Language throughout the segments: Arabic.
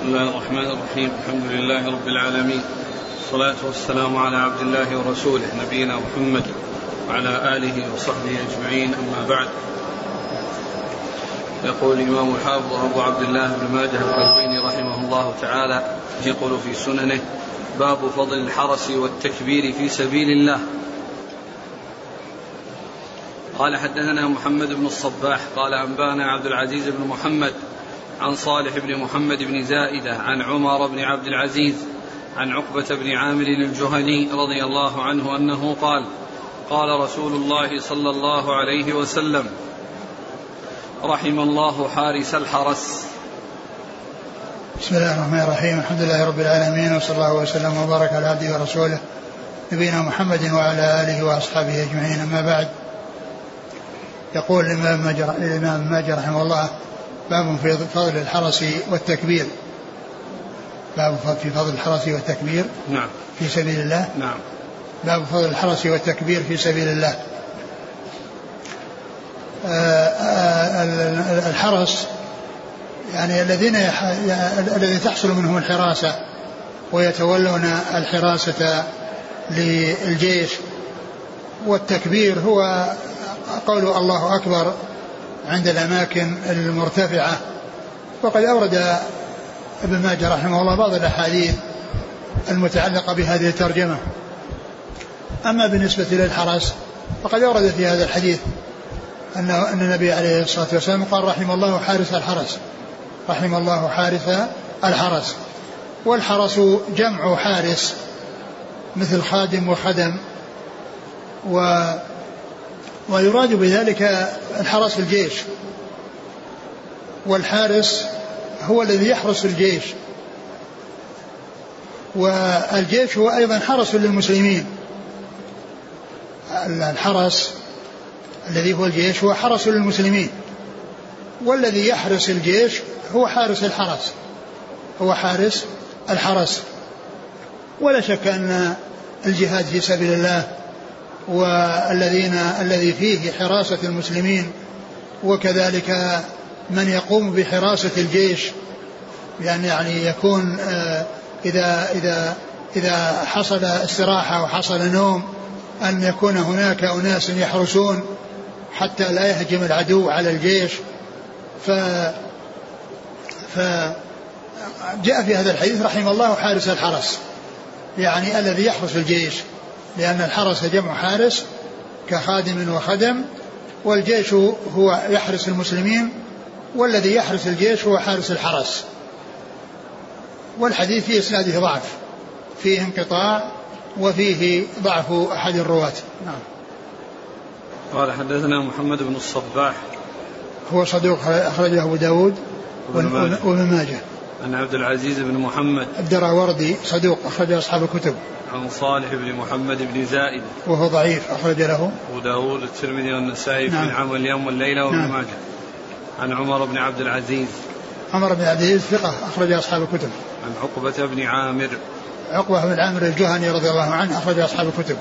بسم الله الرحمن الرحيم. الحمد لله رب العالمين. والصلاة والسلام على عبد الله ورسوله نبينا محمد وعلى آله وصحبه أجمعين. أما بعد. يقول الإمام الحافظ أبو عبد الله بن ماجه القلبيني رحمه الله تعالى يقول في سننه باب فضل الحرس والتكبير في سبيل الله. قال حدثنا محمد بن الصباح قال أنبانا عبد العزيز بن محمد عن صالح بن محمد بن زائدة عن عمر بن عبد العزيز عن عقبة بن عامر الجهني رضي الله عنه أنه قال قال رسول الله صلى الله عليه وسلم رحم الله حارس الحرس. بسم الله الرحمن الرحيم الحمد لله رب العالمين وصلى الله وسلم وبارك على عبده ورسوله نبينا محمد وعلى آله وأصحابه أجمعين. أما بعد يقول الإمام الإمام ماجر رحمه الله باب في فضل الحرس والتكبير. باب في فضل الحرس والتكبير نعم. في سبيل الله. نعم. باب فضل الحرس والتكبير في سبيل الله. آه، آه، الحرس يعني الذين الذي تحصل منهم الحراسة ويتولون الحراسة للجيش. والتكبير هو قول الله أكبر. عند الأماكن المرتفعة. وقد أورد ابن ماجه رحمه الله بعض الأحاديث المتعلقة بهذه الترجمة. أما بالنسبة للحرس فقد أورد في هذا الحديث أن أن النبي عليه الصلاة والسلام قال رحم الله حارس الحرس. رحم الله حارس الحرس. والحرس جمع حارس مثل خادم وخدم و ويراد بذلك الحرس في الجيش. والحارس هو الذي يحرس الجيش. والجيش هو أيضا حرس للمسلمين. الحرس الذي هو الجيش هو حرس للمسلمين. والذي يحرس الجيش هو حارس الحرس. هو حارس الحرس. ولا شك أن الجهاد في سبيل الله والذين الذي فيه حراسة المسلمين وكذلك من يقوم بحراسة الجيش. يعني يعني يكون آه، إذا إذا إذا حصل استراحة وحصل نوم أن يكون هناك أناس يحرسون حتى لا يهجم العدو على الجيش. ف فجاء في هذا الحديث رحم الله حارس الحرس يعني الذي يحرس الجيش. لأن الحرس جمع حارس كخادم وخدم والجيش هو يحرس المسلمين والذي يحرس الجيش هو حارس الحرس. والحديث في إسناده ضعف فيه انقطاع وفيه ضعف أحد الرواة. نعم. قال حدثنا محمد بن الصباح. هو صدوق أخرجه أبو داود وابن ماجه. عن عبد العزيز بن محمد. الدراوردي صدوق أخرج أصحاب الكتب. عن صالح بن محمد بن زائد. وهو ضعيف أخرج له. أبو داود الترمذي والنسائي نعم. في العام واليوم والليلة وابن نعم. ماجه. عن عمر بن عبد العزيز. عمر بن عبد العزيز ثقة أخرج أصحاب الكتب. عن عقبة بن عامر. عقبة بن عامر الجهني رضي الله عنه أخرج أصحاب الكتب.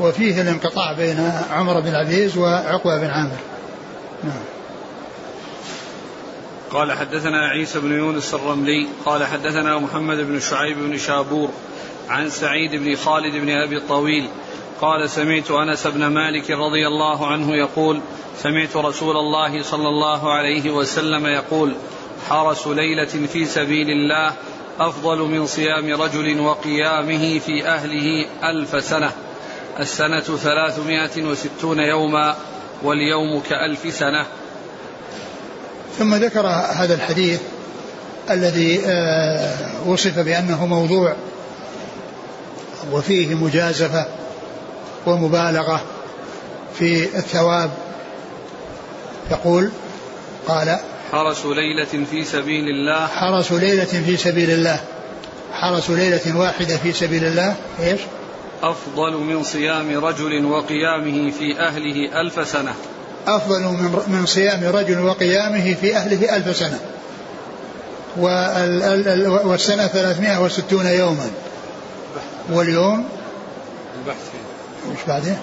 وفيه الانقطاع بين عمر بن العزيز وعقبة بن عامر. نعم. قال حدثنا عيسى بن يونس الرملي قال حدثنا محمد بن شعيب بن شابور عن سعيد بن خالد بن أبي الطويل قال سمعت أنس بن مالك رضي الله عنه يقول سمعت رسول الله صلى الله عليه وسلم يقول حرس ليلة في سبيل الله أفضل من صيام رجل وقيامه في أهله ألف سنة. السنة ثلاثمائة وستون يوما واليوم كألف سنة. ثم ذكر هذا الحديث الذي آه، وصف بأنه موضوع وفيه مجازفة ومبالغة في الثواب. يقول قال حرس ليلة في سبيل الله. حرس ليلة في سبيل الله. حرس ليلة واحدة في سبيل الله إيش؟ أفضل من صيام رجل وقيامه في أهله ألف سنة. أفضل من من صيام رجل وقيامه في أهله ألف سنة. والسنة 360 يوما. واليوم البحث وش بعدين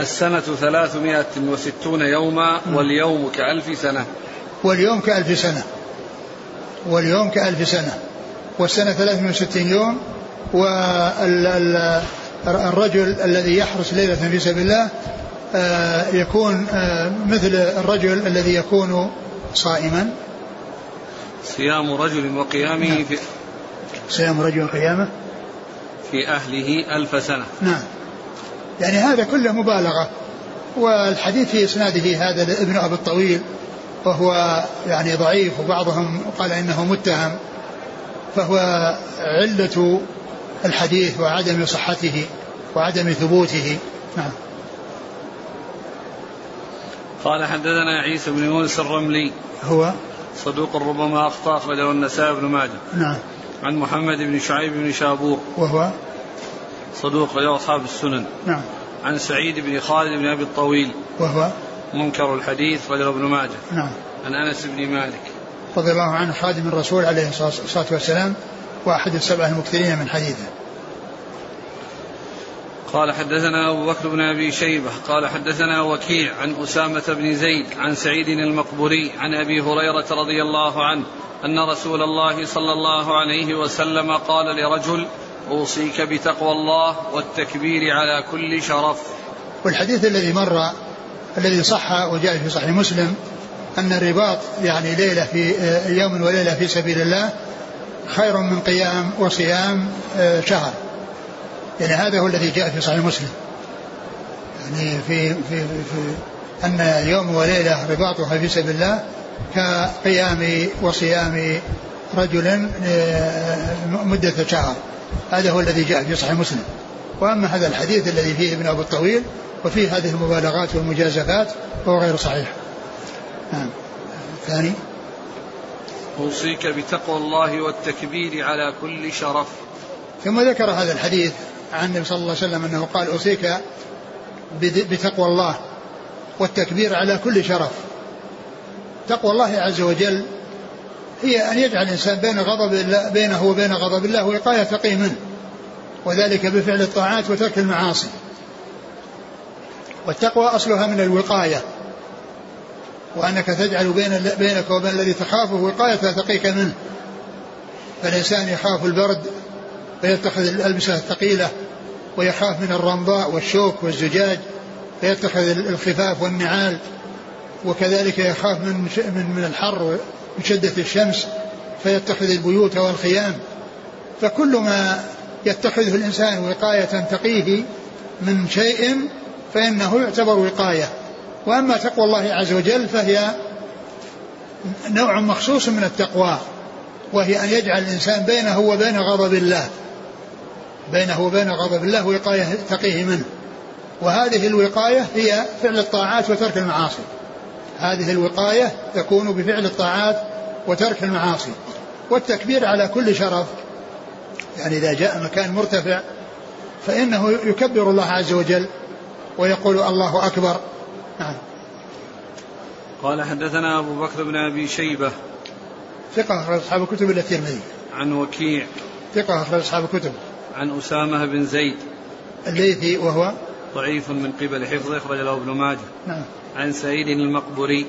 السنة ثلاثمائة وستون يوما واليوم كألف سنة. واليوم كألف سنة. واليوم كألف سنة. والسنة 360 يوم والرجل الذي يحرس ليلة في سبيل الله آه، يكون آه، مثل الرجل الذي يكون صائما. صيام رجل وقيامه نعم. في صيام رجل وقيامه. في أهله ألف سنة. نعم. يعني هذا كله مبالغة. والحديث في إسناده هذا ابن أبي الطويل وهو يعني ضعيف وبعضهم قال إنه متهم. فهو علة الحديث وعدم صحته وعدم ثبوته. نعم. قال حدثنا عيسى بن يونس الرملي. هو؟ صدوق ربما أخطأ أخرجه النسائي بن ماجه. نعم. عن محمد بن شعيب بن شابور وهو؟ صدوق له أصحاب السنن. نعم. عن سعيد بن خالد بن أبي الطويل. وهو؟ منكر الحديث رجل ابن ماجه. نعم. عن أنس بن مالك. رضي الله عنه خادم الرسول عليه الصلاة والسلام وأحد السبعة المكثرين من حديثه. قال حدثنا أبو بكر بن أبي شيبة قال حدثنا وكيع عن أسامة بن زيد عن سعيد المقبوري عن أبي هريرة رضي الله عنه أن رسول الله صلى الله عليه وسلم قال لرجل أوصيك بتقوى الله والتكبير على كل شرف. والحديث الذي مر الذي صح وجاء في صحيح مسلم أن الرباط يعني ليلة في يوم وليلة في سبيل الله خير من قيام وصيام آه، شهر. يعني هذا هو الذي جاء في صحيح مسلم. يعني في في في أن يوم وليلة رباطها في سبيل الله كقيام وصيام رجل آه، مدة شهر. هذا هو الذي جاء في صحيح مسلم. وأما هذا الحديث الذي فيه ابن أبو الطويل وفيه هذه المبالغات والمجازفات فهو غير صحيح. نعم. ثاني. أوصيك بتقوى الله والتكبير على كل شرف. ثم ذكر هذا الحديث عن النبي صلى الله عليه وسلم أنه قال أوصيك بتقوى الله والتكبير على كل شرف. تقوى الله عز وجل هي أن يجعل الإنسان بين غضب الله بينه وبين غضب الله وقاية تقي منه وذلك بفعل الطاعات وترك المعاصي. والتقوى أصلها من الوقاية وأنك تجعل بين بينك وبين الذي تخافه وقاية تقيك منه. فالإنسان يخاف البرد فيتخذ الألبسة الثقيلة ويخاف من الرمضاء والشوك والزجاج فيتخذ الخفاف والنعال وكذلك يخاف من من من الحر من شدة الشمس فيتخذ البيوت والخيام. فكل ما يتخذه الإنسان وقاية تقيه من شيء فإنه يعتبر وقاية. وأما تقوى الله عز وجل فهي نوع مخصوص من التقوى وهي أن يجعل الإنسان بينه وبين غضب الله. بينه وبين غضب الله وقاية تقيه منه. وهذه الوقاية هي فعل الطاعات وترك المعاصي. هذه الوقاية تكون بفعل الطاعات وترك المعاصي. والتكبير على كل شرف. يعني إذا جاء مكان مرتفع فإنه يكبر الله عز وجل ويقول الله أكبر. نعم. قال حدثنا أبو بكر بن أبي شيبة. ثقة أخرج أصحاب الكتب إلا الترمذي. عن وكيع. ثقة أخرج أصحاب الكتب. عن أسامة بن زيد. الليثي وهو ضعيف من قبل حفظه أخرج له ابن ماجه. نعم. عن سعيد المقبري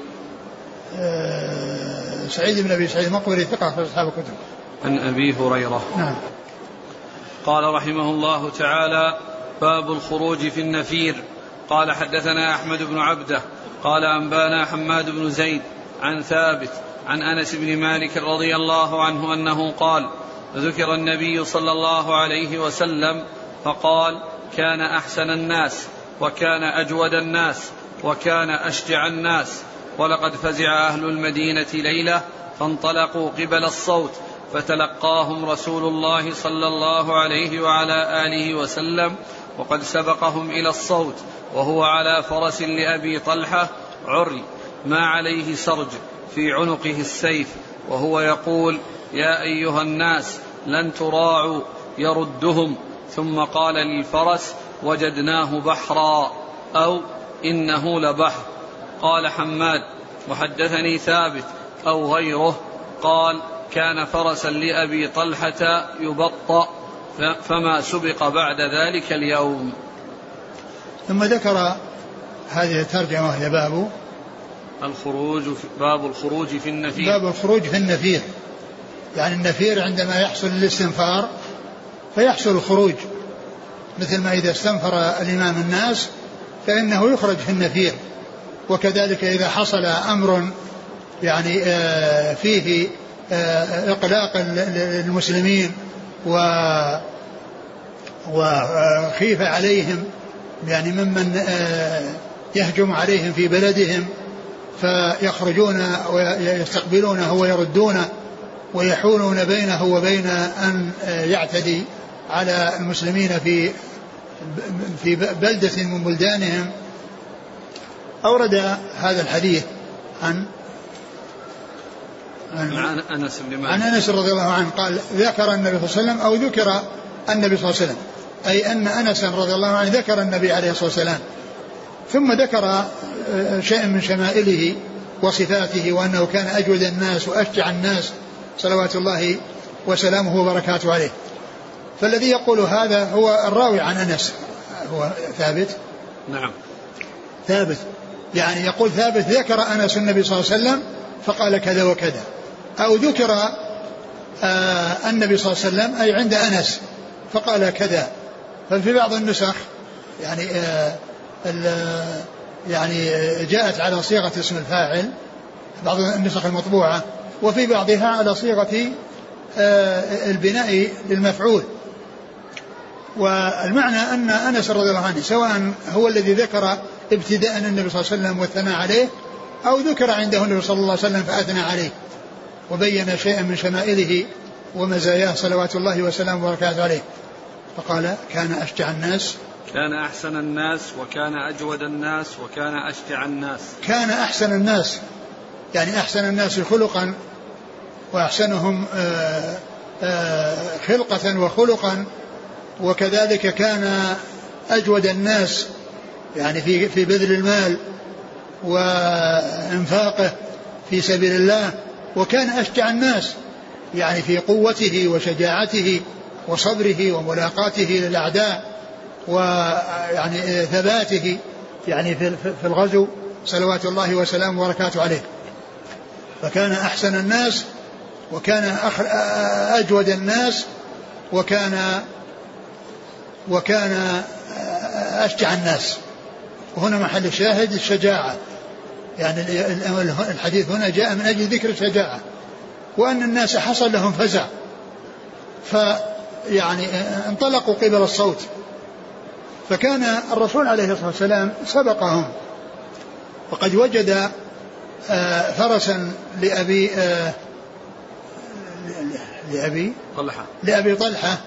آه سعيد بن أبي سعيد المقبري ثقة أخرج أصحاب الكتب. عن أبي هريرة. نعم. قال رحمه الله تعالى باب الخروج في النفير. قال حدثنا أحمد بن عبده. قال أنبانا حماد بن زيد عن ثابت عن أنس بن مالك رضي الله عنه أنه قال ذكر النبي صلى الله عليه وسلم فقال كان أحسن الناس وكان أجود الناس وكان أشجع الناس. ولقد فزع أهل المدينة ليلة فانطلقوا قبل الصوت فتلقاهم رسول الله صلى الله عليه وعلى آله وسلم وقد سبقهم إلى الصوت وهو على فرس لأبي طلحة عري ما عليه سرج في عنقه السيف وهو يقول يا أيها الناس لن تراعوا يردهم. ثم قال للفرس وجدناه بحرا أو إنه لبحر. قال حماد وحدثني ثابت أو غيره. قال كان فرسا لأبي طلحة يبطأ فما سبق بعد ذلك اليوم. ثم ذكر هذه الترجمة وهي باب الخروج في باب الخروج في النفير باب الخروج في النفير يعني النفير عندما يحصل الاستنفار فيحصل الخروج. مثل ما إذا استنفر الإمام الناس فإنه يخرج في النفير. وكذلك إذا حصل أمر يعني آه، فيه آه، إقلاق المسلمين و وخيف عليهم يعني ممن آه، يهجم عليهم في بلدهم فيخرجون ويستقبلونه ويردونه. ويحولون بينه وبين أن يعتدي على المسلمين في في بلدة من بلدانهم. أورد هذا الحديث عن عن أنس بن مالك. عن أنس رضي الله عنه قال ذكر النبي صلى الله عليه وسلم أو ذكر النبي صلى الله عليه وسلم. أي أن أنس رضي الله عنه ذكر النبي عليه الصلاة والسلام. ثم ذكر آه، شيئا من شمائله وصفاته وأنه كان أجود الناس وأشجع الناس صلوات الله وسلامه وبركاته عليه. فالذي يقول هذا هو الراوي عن أنس. هو ثابت؟ نعم. ثابت. يعني يقول ثابت ذكر أنس النبي صلى الله عليه وسلم فقال كذا وكذا. أو ذكر آه النبي صلى الله عليه وسلم أي عند أنس فقال كذا. ففي بعض النسخ يعني آه يعني جاءت على صيغة اسم الفاعل. بعض النسخ المطبوعة. وفي بعضها على صيغة آه البناء للمفعول والمعنى أن أنس رضي الله عنه سواء هو الذي ذكر ابتداء النبي صلى الله عليه وسلم والثناء عليه أو ذكر عنده النبي صلى الله عليه وسلم فأثنى عليه. وبين شيئا من شمائله ومزاياه صلوات الله وسلامه وبركاته عليه. فقال كان أشجع الناس. كان أحسن الناس وكان أجود الناس وكان أشجع الناس. كان أحسن الناس. يعني أحسن الناس خلقا وأحسنهم آه، آه، خلقة وخلقا. وكذلك كان أجود الناس يعني في في بذل المال وإنفاقه في سبيل الله وكان أشجع الناس يعني في قوته وشجاعته وصبره وملاقاته للأعداء ويعني ثباته يعني في في الغزو. صلوات الله وسلامه وبركاته عليه. فكان أحسن الناس وكان أجود الناس وكان وكان أشجع الناس. وهنا محل الشاهد الشجاعة. يعني الحديث هنا جاء من أجل ذكر الشجاعة. وأن الناس حصل لهم فزع. فيعني انطلقوا قبل الصوت. فكان الرسول عليه الصلاة والسلام سبقهم. وقد وجد آه، فرسا لأبي آه، لأبي طلحة. لأبي طلحة.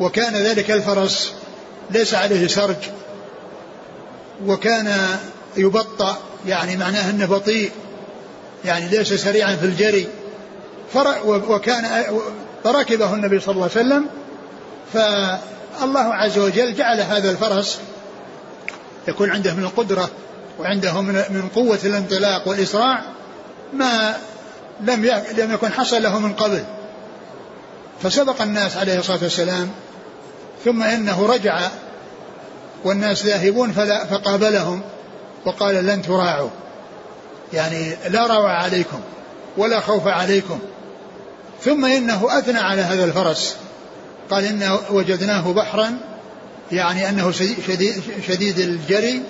وكان ذلك الفرس ليس عليه سرج. وكان يبطأ يعني معناه إنه بطيء يعني ليس سريعا في الجري. وكان فركبه النبي صلى الله عليه وسلم. فالله عز وجل جعل هذا الفرس يكون عنده من القدرة وعنده من قوة الانطلاق والإسراع ما لم لم يكن حصل له من قبل. فسبق الناس عليه الصلاة والسلام ثم إنه رجع والناس ذاهبون فلا فقابلهم وقال لن تراعوا. يعني لا روع عليكم ولا خوف عليكم. ثم إنه أثنى على هذا الفرس. قال إن وجدناه بحرا يعني أنه شديد, شديد الجري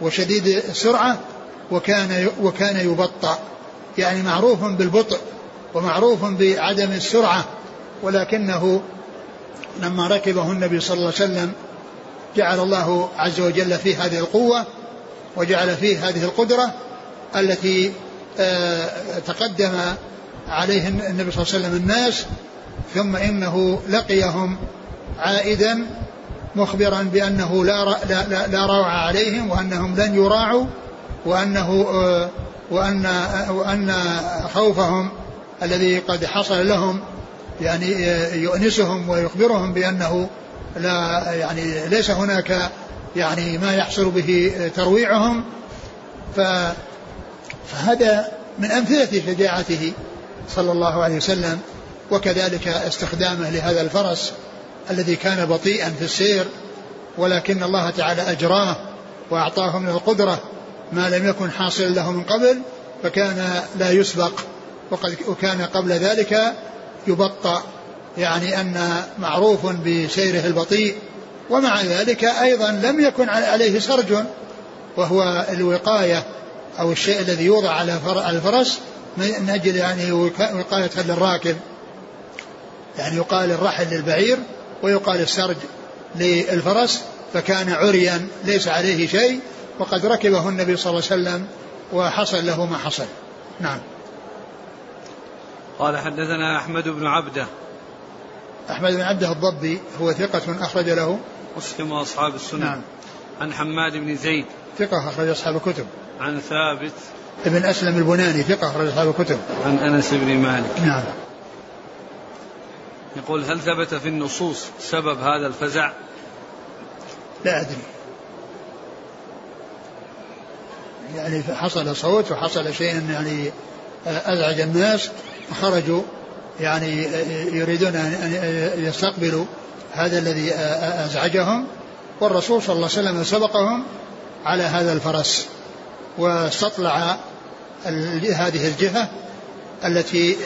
وشديد السرعة وكان وكان يبطأ. يعني معروف بالبطء ومعروف بعدم السرعة ولكنه لما ركبه النبي صلى الله عليه وسلم جعل الله عز وجل فيه هذه القوة وجعل فيه هذه القدرة التي آه، تقدم عليه النبي صلى الله عليه وسلم الناس ثم إنه لقيهم عائدا مخبرا بأنه لا, لا, لا, لا روع عليهم وأنهم لن يراعوا وأنه آه، وأن وأن خوفهم الذي قد حصل لهم يعني يؤنسهم ويخبرهم بأنه لا يعني ليس هناك يعني ما يحصل به ترويعهم فهذا من أمثلة شجاعته صلى الله عليه وسلم وكذلك استخدامه لهذا الفرس الذي كان بطيئا في السير ولكن الله تعالى أجراه وأعطاه من القدرة ما لم يكن حاصلا له من قبل فكان لا يسبق وقد وكان قبل ذلك يبطأ. يعني أن معروف بسيره البطيء ومع ذلك أيضا لم يكن عليه سرج وهو الوقاية أو الشيء الذي يوضع على الفرس من أجل يعني وقاية للراكب. يعني يقال الرحل للبعير ويقال السرج للفرس فكان عريا ليس عليه شيء. وقد ركبه النبي صلى الله عليه وسلم وحصل له ما حصل. نعم. قال حدثنا أحمد بن عبده. أحمد بن عبده الضبي هو ثقة أخرج له. مسلم وأصحاب السنة. نعم. عن حماد بن زيد. ثقة أخرج أصحاب الكتب. عن ثابت. ابن أسلم البناني ثقة أخرج أصحاب الكتب. عن أنس بن مالك. نعم. يقول هل ثبت في النصوص سبب هذا الفزع؟ لا أدري. يعني حصل صوت وحصل شيء يعني أزعج الناس وخرجوا يعني يريدون أن يستقبلوا هذا الذي أزعجهم. والرسول صلى الله عليه وسلم سبقهم على هذا الفرس واستطلع هذه الجهة التي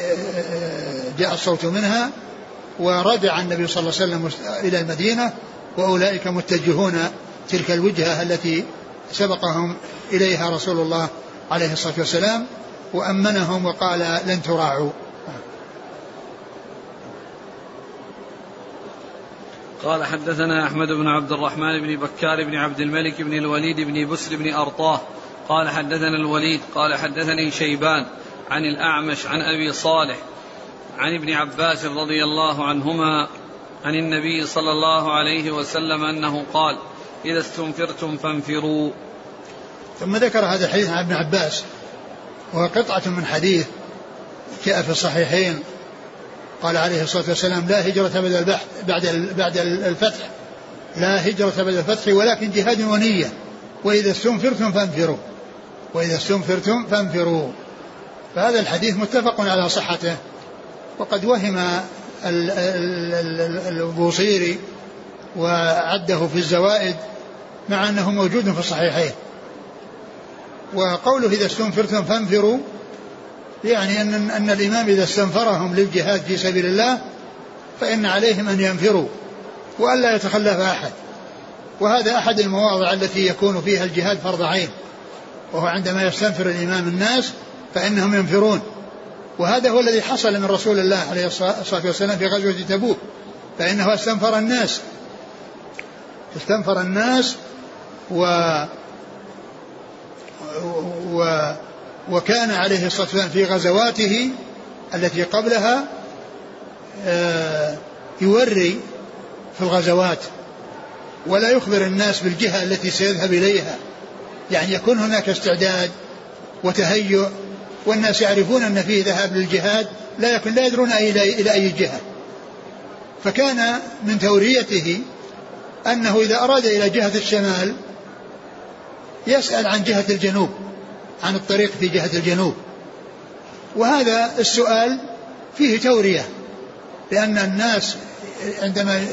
جاء الصوت منها ورجع النبي صلى الله عليه وسلم إلى المدينة وأولئك متجهون تلك الوجهة التي سبقهم إليها رسول الله عليه الصلاة والسلام وأمنهم وقال لن تراعوا. قال حدثنا أحمد بن عبد الرحمن بن بكار بن عبد الملك بن الوليد بن بسر بن أرطاه. قال حدثنا الوليد قال حدثني شيبان عن الأعمش عن أبي صالح عن ابن عباس رضي الله عنهما عن النبي صلى الله عليه وسلم أنه قال إذا استنفرتم فانفروا. ثم ذكر هذا الحديث عن ابن عباس وهو قطعة من حديث جاء في الصحيحين قال عليه الصلاة والسلام لا هجرة بعد البحث بعد بعد الفتح لا هجرة بعد الفتح ولكن جهاد ونية وإذا استنفرتم فانفروا وإذا استنفرتم فانفروا. فهذا الحديث متفق على صحته وقد وهم البوصيري وعده في الزوائد مع أنه موجود في الصحيحين. وقوله إذا استنفرتم فانفروا يعني أن, أن الإمام إذا استنفرهم للجهاد في سبيل الله فإن عليهم أن ينفروا وألا يتخلف أحد. وهذا أحد المواضع التي يكون فيها الجهاد فرض عين وهو عندما يستنفر الإمام الناس فإنهم ينفرون. وهذا هو الذي حصل من رسول الله عليه الصلاة والسلام في غزوة تبوك فإنه استنفر الناس. استنفر الناس و و وكان عليه الصلاة والسلام في غزواته التي قبلها آه، يوري في الغزوات. ولا يخبر الناس بالجهة التي سيذهب إليها. يعني يكون هناك استعداد وتهيؤ والناس يعرفون أن فيه ذهاب للجهاد لا يكون لا يدرون إلى إلى أي جهة. فكان من توريته أنه إذا أراد إلى جهة الشمال يسأل عن جهة الجنوب عن الطريق في جهة الجنوب. وهذا السؤال فيه تورية لأن الناس عندما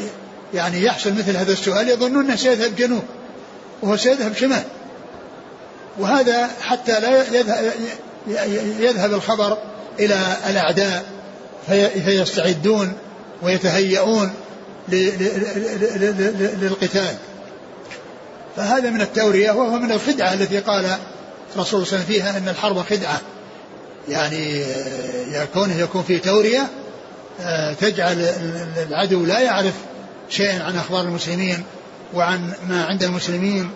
يعني يحصل مثل هذا السؤال يظنون أنه سيذهب جنوب وهو سيذهب شمال. وهذا حتى لا يذهب, الخبر إلى الأعداء فيستعدون ويتهيئون للقتال. فهذا من التورية وهو من الخدعة التي قال الرسول صلى الله عليه وسلم فيها أن الحرب خدعة. يعني كونه يكون في تورية آه، تجعل العدو لا يعرف شيئا عن أخبار المسلمين وعن ما عند المسلمين.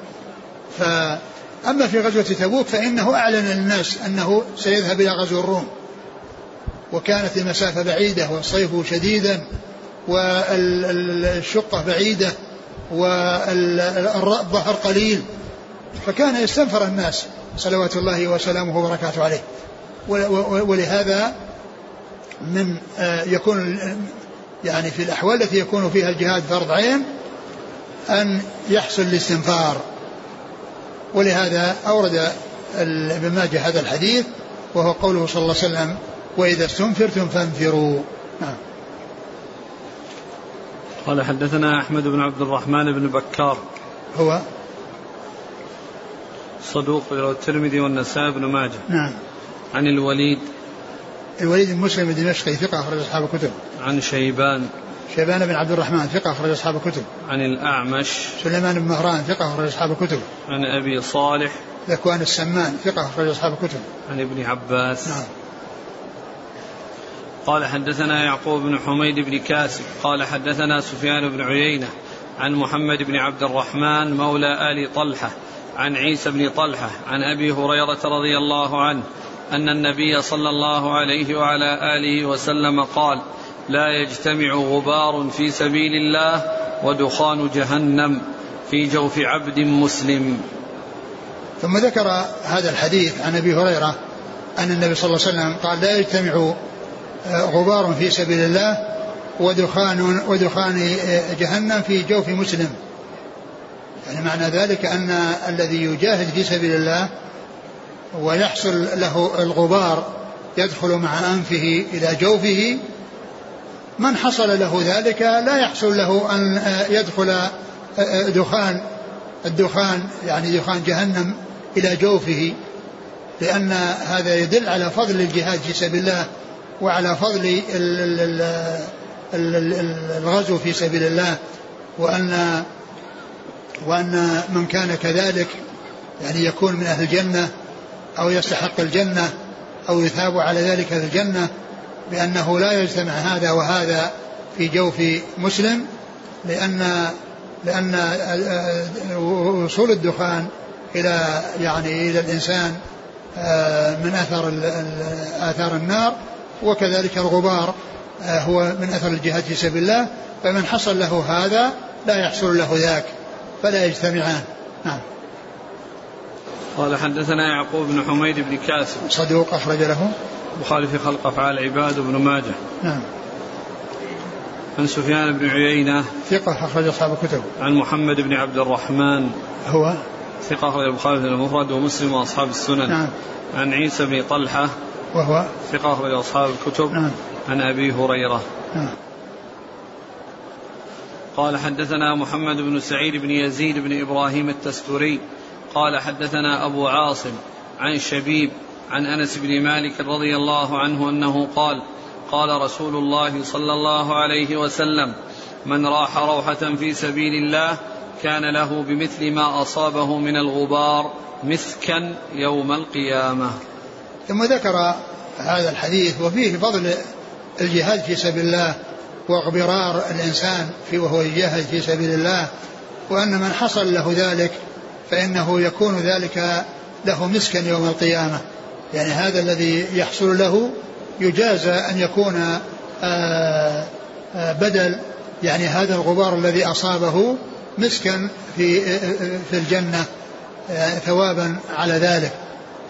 فأما في غزوة تبوك فإنه أعلن للناس أنه سيذهب إلى غزو الروم. وكانت المسافة بعيدة والصيف شديدا والشقة بعيدة. والظهر قليل. فكان يستنفر الناس صلوات الله وسلامه وبركاته عليه. ولهذا من آه، يكون يعني في الأحوال التي يكون فيها الجهاد فرض عين أن يحصل الاستنفار. ولهذا أورد ابن ماجه هذا الحديث وهو قوله صلى الله عليه وسلم وإذا استنفرتم فانفروا. نعم. قال حدثنا أحمد بن عبد الرحمن بن بكار. هو؟ صدوق رواه الترمذي والنسائي بن ماجه. نعم. عن الوليد. الوليد بن مسلم الدمشقي ثقة أخرج أصحاب الكتب. عن شيبان. شيبان بن عبد الرحمن ثقة أخرج أصحاب الكتب. عن الأعمش. سليمان بن مهران ثقة أخرج أصحاب الكتب. عن أبي صالح. ذكوان السمان ثقة أخرج أصحاب الكتب. عن ابن عباس. نعم. قال حدثنا يعقوب بن حميد بن كاسب قال حدثنا سفيان بن عيينة عن محمد بن عبد الرحمن مولى آل طلحة عن عيسى بن طلحة عن أبي هريرة رضي الله عنه أن النبي صلى الله عليه وعلى آله وسلم قال لا يجتمع غبار في سبيل الله ودخان جهنم في جوف عبد مسلم. ثم ذكر هذا الحديث عن أبي هريرة أن النبي صلى الله عليه وسلم قال لا يجتمع غبار في سبيل الله ودخان ودخان آه، جهنم في جوف مسلم. يعني معنى ذلك أن الذي يجاهد في سبيل الله ويحصل له الغبار يدخل مع أنفه إلى جوفه من حصل له ذلك لا يحصل له أن آه، يدخل دخان الدخان يعني دخان جهنم إلى جوفه. لأن هذا يدل على فضل الجهاد في سبيل الله وعلى فضل الغزو في سبيل الله وأن وأن من كان كذلك يعني يكون من أهل الجنة أو يستحق الجنة أو يثاب على ذلك في الجنة بأنه لا يجتمع هذا وهذا في جوف مسلم لأن لأن وصول الدخان إلى يعني إلى الإنسان آه، من أثر آثار النار وكذلك الغبار آه، هو من أثر الجهاد في سبيل الله فمن حصل له هذا لا يحصل له ذاك فلا يجتمعان. نعم. قال حدثنا يعقوب بن حميد بن كاسب صدوق أخرج له. البخاري في خلق أفعال العباد وابن ماجه. نعم. عن سفيان بن عيينة. ثقة أخرج أصحاب الكتب. عن محمد بن عبد الرحمن. هو؟ ثقة أخرج البخاري في المفرد ومسلم وأصحاب السنن. نعم. عن عيسى بن طلحة. وهو ثقة أخرج أصحاب الكتب. نعم. عن أبي هريرة. نعم. قال حدثنا محمد بن سعيد بن يزيد بن إبراهيم التستوري. قال حدثنا أبو عاصم عن شبيب عن أنس بن مالك رضي الله عنه أنه قال قال رسول الله صلى الله عليه وسلم من راح روحة في سبيل الله كان له بمثل ما أصابه من الغبار مسكا يوم القيامة. ثم ذكر هذا الحديث وفيه فضل الجهاد في سبيل الله واغبرار الإنسان في وهو يجاهد في سبيل الله وأن من حصل له ذلك فإنه يكون ذلك له مسكا يوم القيامة. يعني هذا الذي يحصل له يجازى أن يكون آآ آه، آآ آه، بدل يعني هذا الغبار الذي أصابه مسكا في في الجنة ثوابا على ذلك.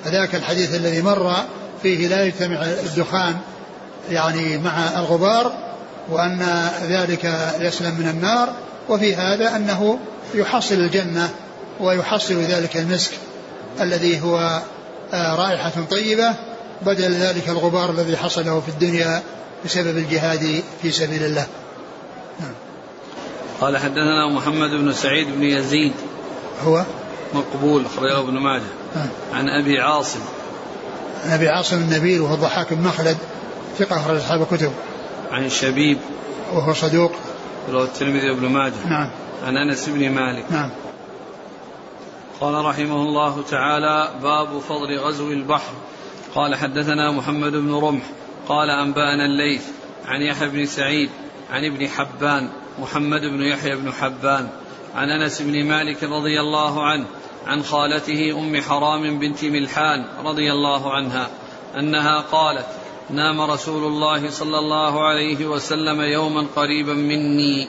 فذاك الحديث الذي مر فيه لا يجتمع الدخان يعني مع الغبار وأن ذلك يسلم من النار وفي هذا أنه يحصل الجنة ويحصل ذلك المسك الذي هو آه، رائحة طيبة بدل ذلك الغبار الذي حصله في الدنيا بسبب الجهاد في سبيل الله نعم. قال حدثنا محمد بن سعيد بن يزيد هو مقبول أخرجه ابن ماجه. عن أبي عاصم. عن أبي عاصم النبيل وهو الضحاك بن مخلد ثقة أخرج أصحاب الكتب. عن شبيب. وهو صدوق. رواه الترمذي وابن ماجه. نعم. عن أنس بن مالك. نعم. قال رحمه الله تعالى باب فضل غزو البحر. قال حدثنا محمد بن رمح. قال أنبأنا الليث عن يحيى بن سعيد عن ابن حبان محمد بن يحيى بن حبان. عن أنس بن مالك رضي الله عنه عن خالته أم حرام بنت ملحان رضي الله عنها أنها قالت نام رسول الله صلى الله عليه وسلم يوما قريبا مني.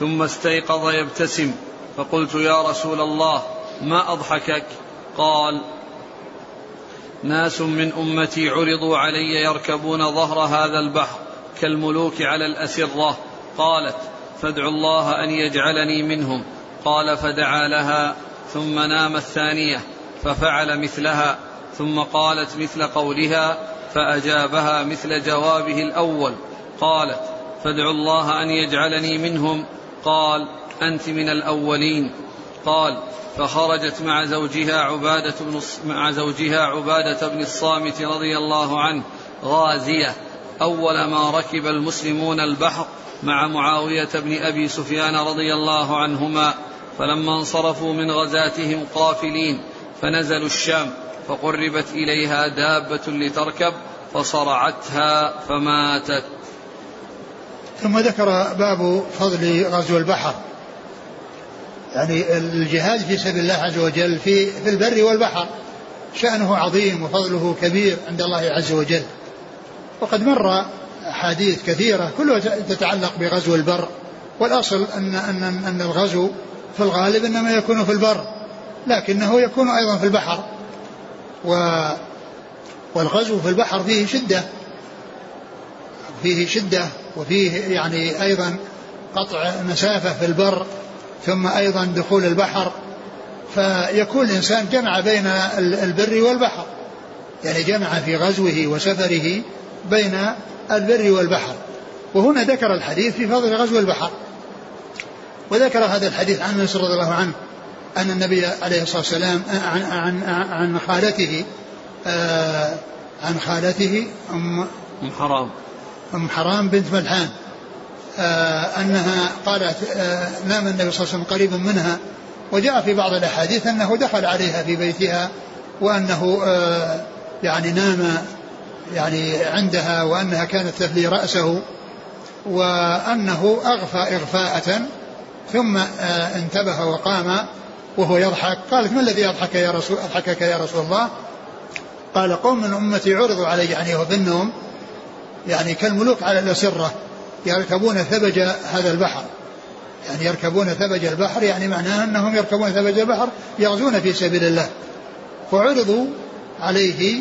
ثم استيقظ يبتسم. فقلت يا رسول الله ما أضحكك؟ قال ناس من أمتي عرضوا علي يركبون ظهر هذا البحر كالملوك على الأسرة. قالت فادعوا الله أن يجعلني منهم. قال فدعا لها ثم نام الثانية ففعل مثلها ثم قالت مثل قولها فأجابها مثل جوابه الأول. قالت فادعوا الله أن يجعلني منهم. قال أنت من الأولين. قال فخرجت مع زوجها عبادة بن مع زوجها عبادة بن الصامت رضي الله عنه غازية. أول ما ركب المسلمون البحر مع معاوية بن أبي سفيان رضي الله عنهما فلما انصرفوا من غزاتهم قافلين فنزلوا الشام فقربت إليها دابة لتركب فصرعتها فماتت. ثم ذكر باب فضل غزو البحر. يعني الجهاد في سبيل الله عز وجل في في البر والبحر شأنه عظيم وفضله كبير عند الله عز وجل. وقد مر أحاديث كثيرة كلها تتعلق بغزو البر. والأصل أن أن أن الغزو في الغالب إنما يكون في البر لكنه يكون أيضا في البحر. و والغزو في البحر فيه شدة فيه شدة وفيه يعني أيضا قطع مسافة في البر ثم أيضا دخول البحر. فيكون الإنسان جمع بين البر والبحر. يعني جمع في غزوه وسفره بين البر والبحر. وهنا ذكر الحديث في فضل غزو البحر. وذكر هذا الحديث عن أنس رضي الله عنه أن النبي عليه الصلاة والسلام عن عن عن خالته آه، عن خالته ام ام حرام. أم حرام بنت ملحان. آه، أنها قالت آه، نام النبي صلى الله عليه وسلم قريبا منها وجاء في بعض الأحاديث أنه دخل عليها في بيتها وأنه يعني نام يعني عندها وأنها كانت تفلي رأسه وأنه أغفى إغفاءة ثم آه، انتبه وقام وهو يضحك. قالت ما الذي يضحك يا رسول أضحكك يا رسول الله؟ قال قوم من أمتي عرضوا علي يعني النوم يعني كالملوك على الأسرة يركبون ثبج هذا البحر. يعني يركبون ثبج البحر يعني معناه أنهم يركبون ثبج البحر يغزون في سبيل الله. فعرضوا عليه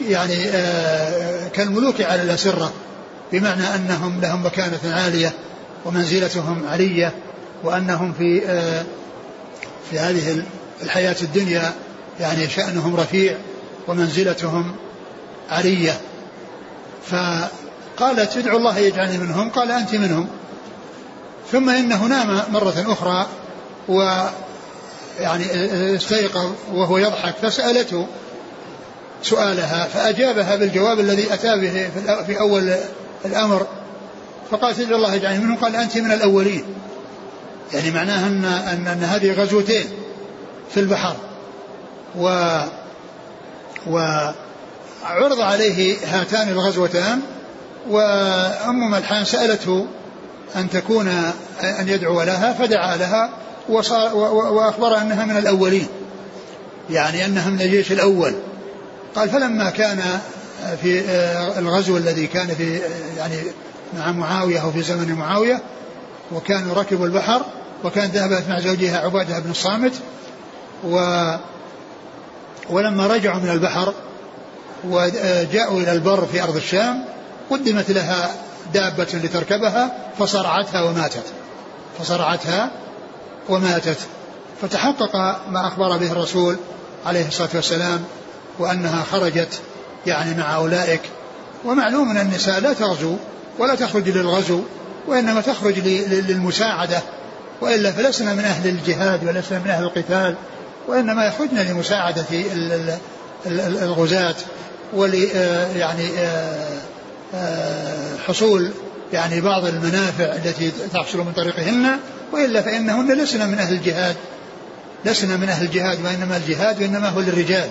يعني آه كالملوك على الأسرة بمعنى أنهم لهم مكانة عالية ومنزلتهم علية وأنهم في آه، في هذه الحياة الدنيا يعني شأنهم رفيع ومنزلتهم علية. فقالت ادعوا الله يجعلني منهم قال أنت منهم. ثم إنه نام مرة أخرى و يعني استيقظ وهو يضحك فسألته سؤالها فأجابها بالجواب الذي أتى به في أول الأمر. فقال ادعوا الله يجعلني منهم قال أنت من الأولين. يعني معناها أن, أن, أن هذه غزوتين في البحر. و وعرض عليه هاتان الغزوتان وأم ملحان سألته أن تكون أن يدعو لها فدعا لها وصار وأخبر أنها من الأولين. يعني أنها من الجيش الأول. قال فلما كان في الغزو الذي كان في يعني مع معاوية أو في زمن معاوية وكانوا ركبوا البحر وكان ذهبت مع زوجها عبادة بن الصامت و ولما رجعوا من البحر وجاءوا إلى البر في أرض الشام قدمت لها دابة لتركبها فصرعتها وماتت. فصرعتها وماتت. فتحقق ما أخبر به الرسول عليه الصلاة والسلام وأنها خرجت يعني مع أولئك. ومعلوم أن النساء لا تغزو ولا تخرج للغزو وإنما تخرج للمساعدة. وإلا فلسنا من أهل الجهاد ولسنا من أهل القتال وإنما يخرجن لمساعدة الغزاة ول يعني آه، آه، حصول يعني بعض المنافع التي تحصل من طريقهن. وإلا فإنهن لسنا من أهل الجهاد. لسنا من أهل الجهاد وإنما الجهاد وإنما هو للرجال.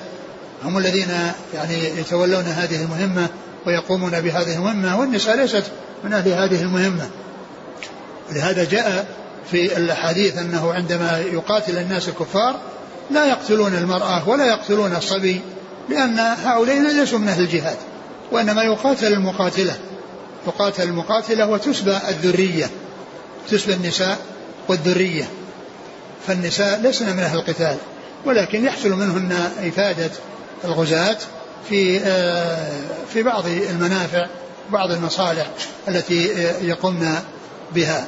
هم الذين يعني يتولون هذه المهمة ويقومون بهذه المهمة والنساء ليست من أهل هذه المهمة. ولهذا جاء في الحديث أنه عندما يقاتل الناس الكفار لا يقتلون المرأة ولا يقتلون الصبي لأن هؤلاء ليسوا من أهل الجهاد وإنما يقاتل المقاتلة. تقاتل المقاتلة وتسبى الذرية تسبى النساء والذرية. فالنساء لسن من أهل القتال ولكن يحصل منهن إفادة الغزاة في آه، في بعض المنافع بعض المصالح التي آه، يقمن بها.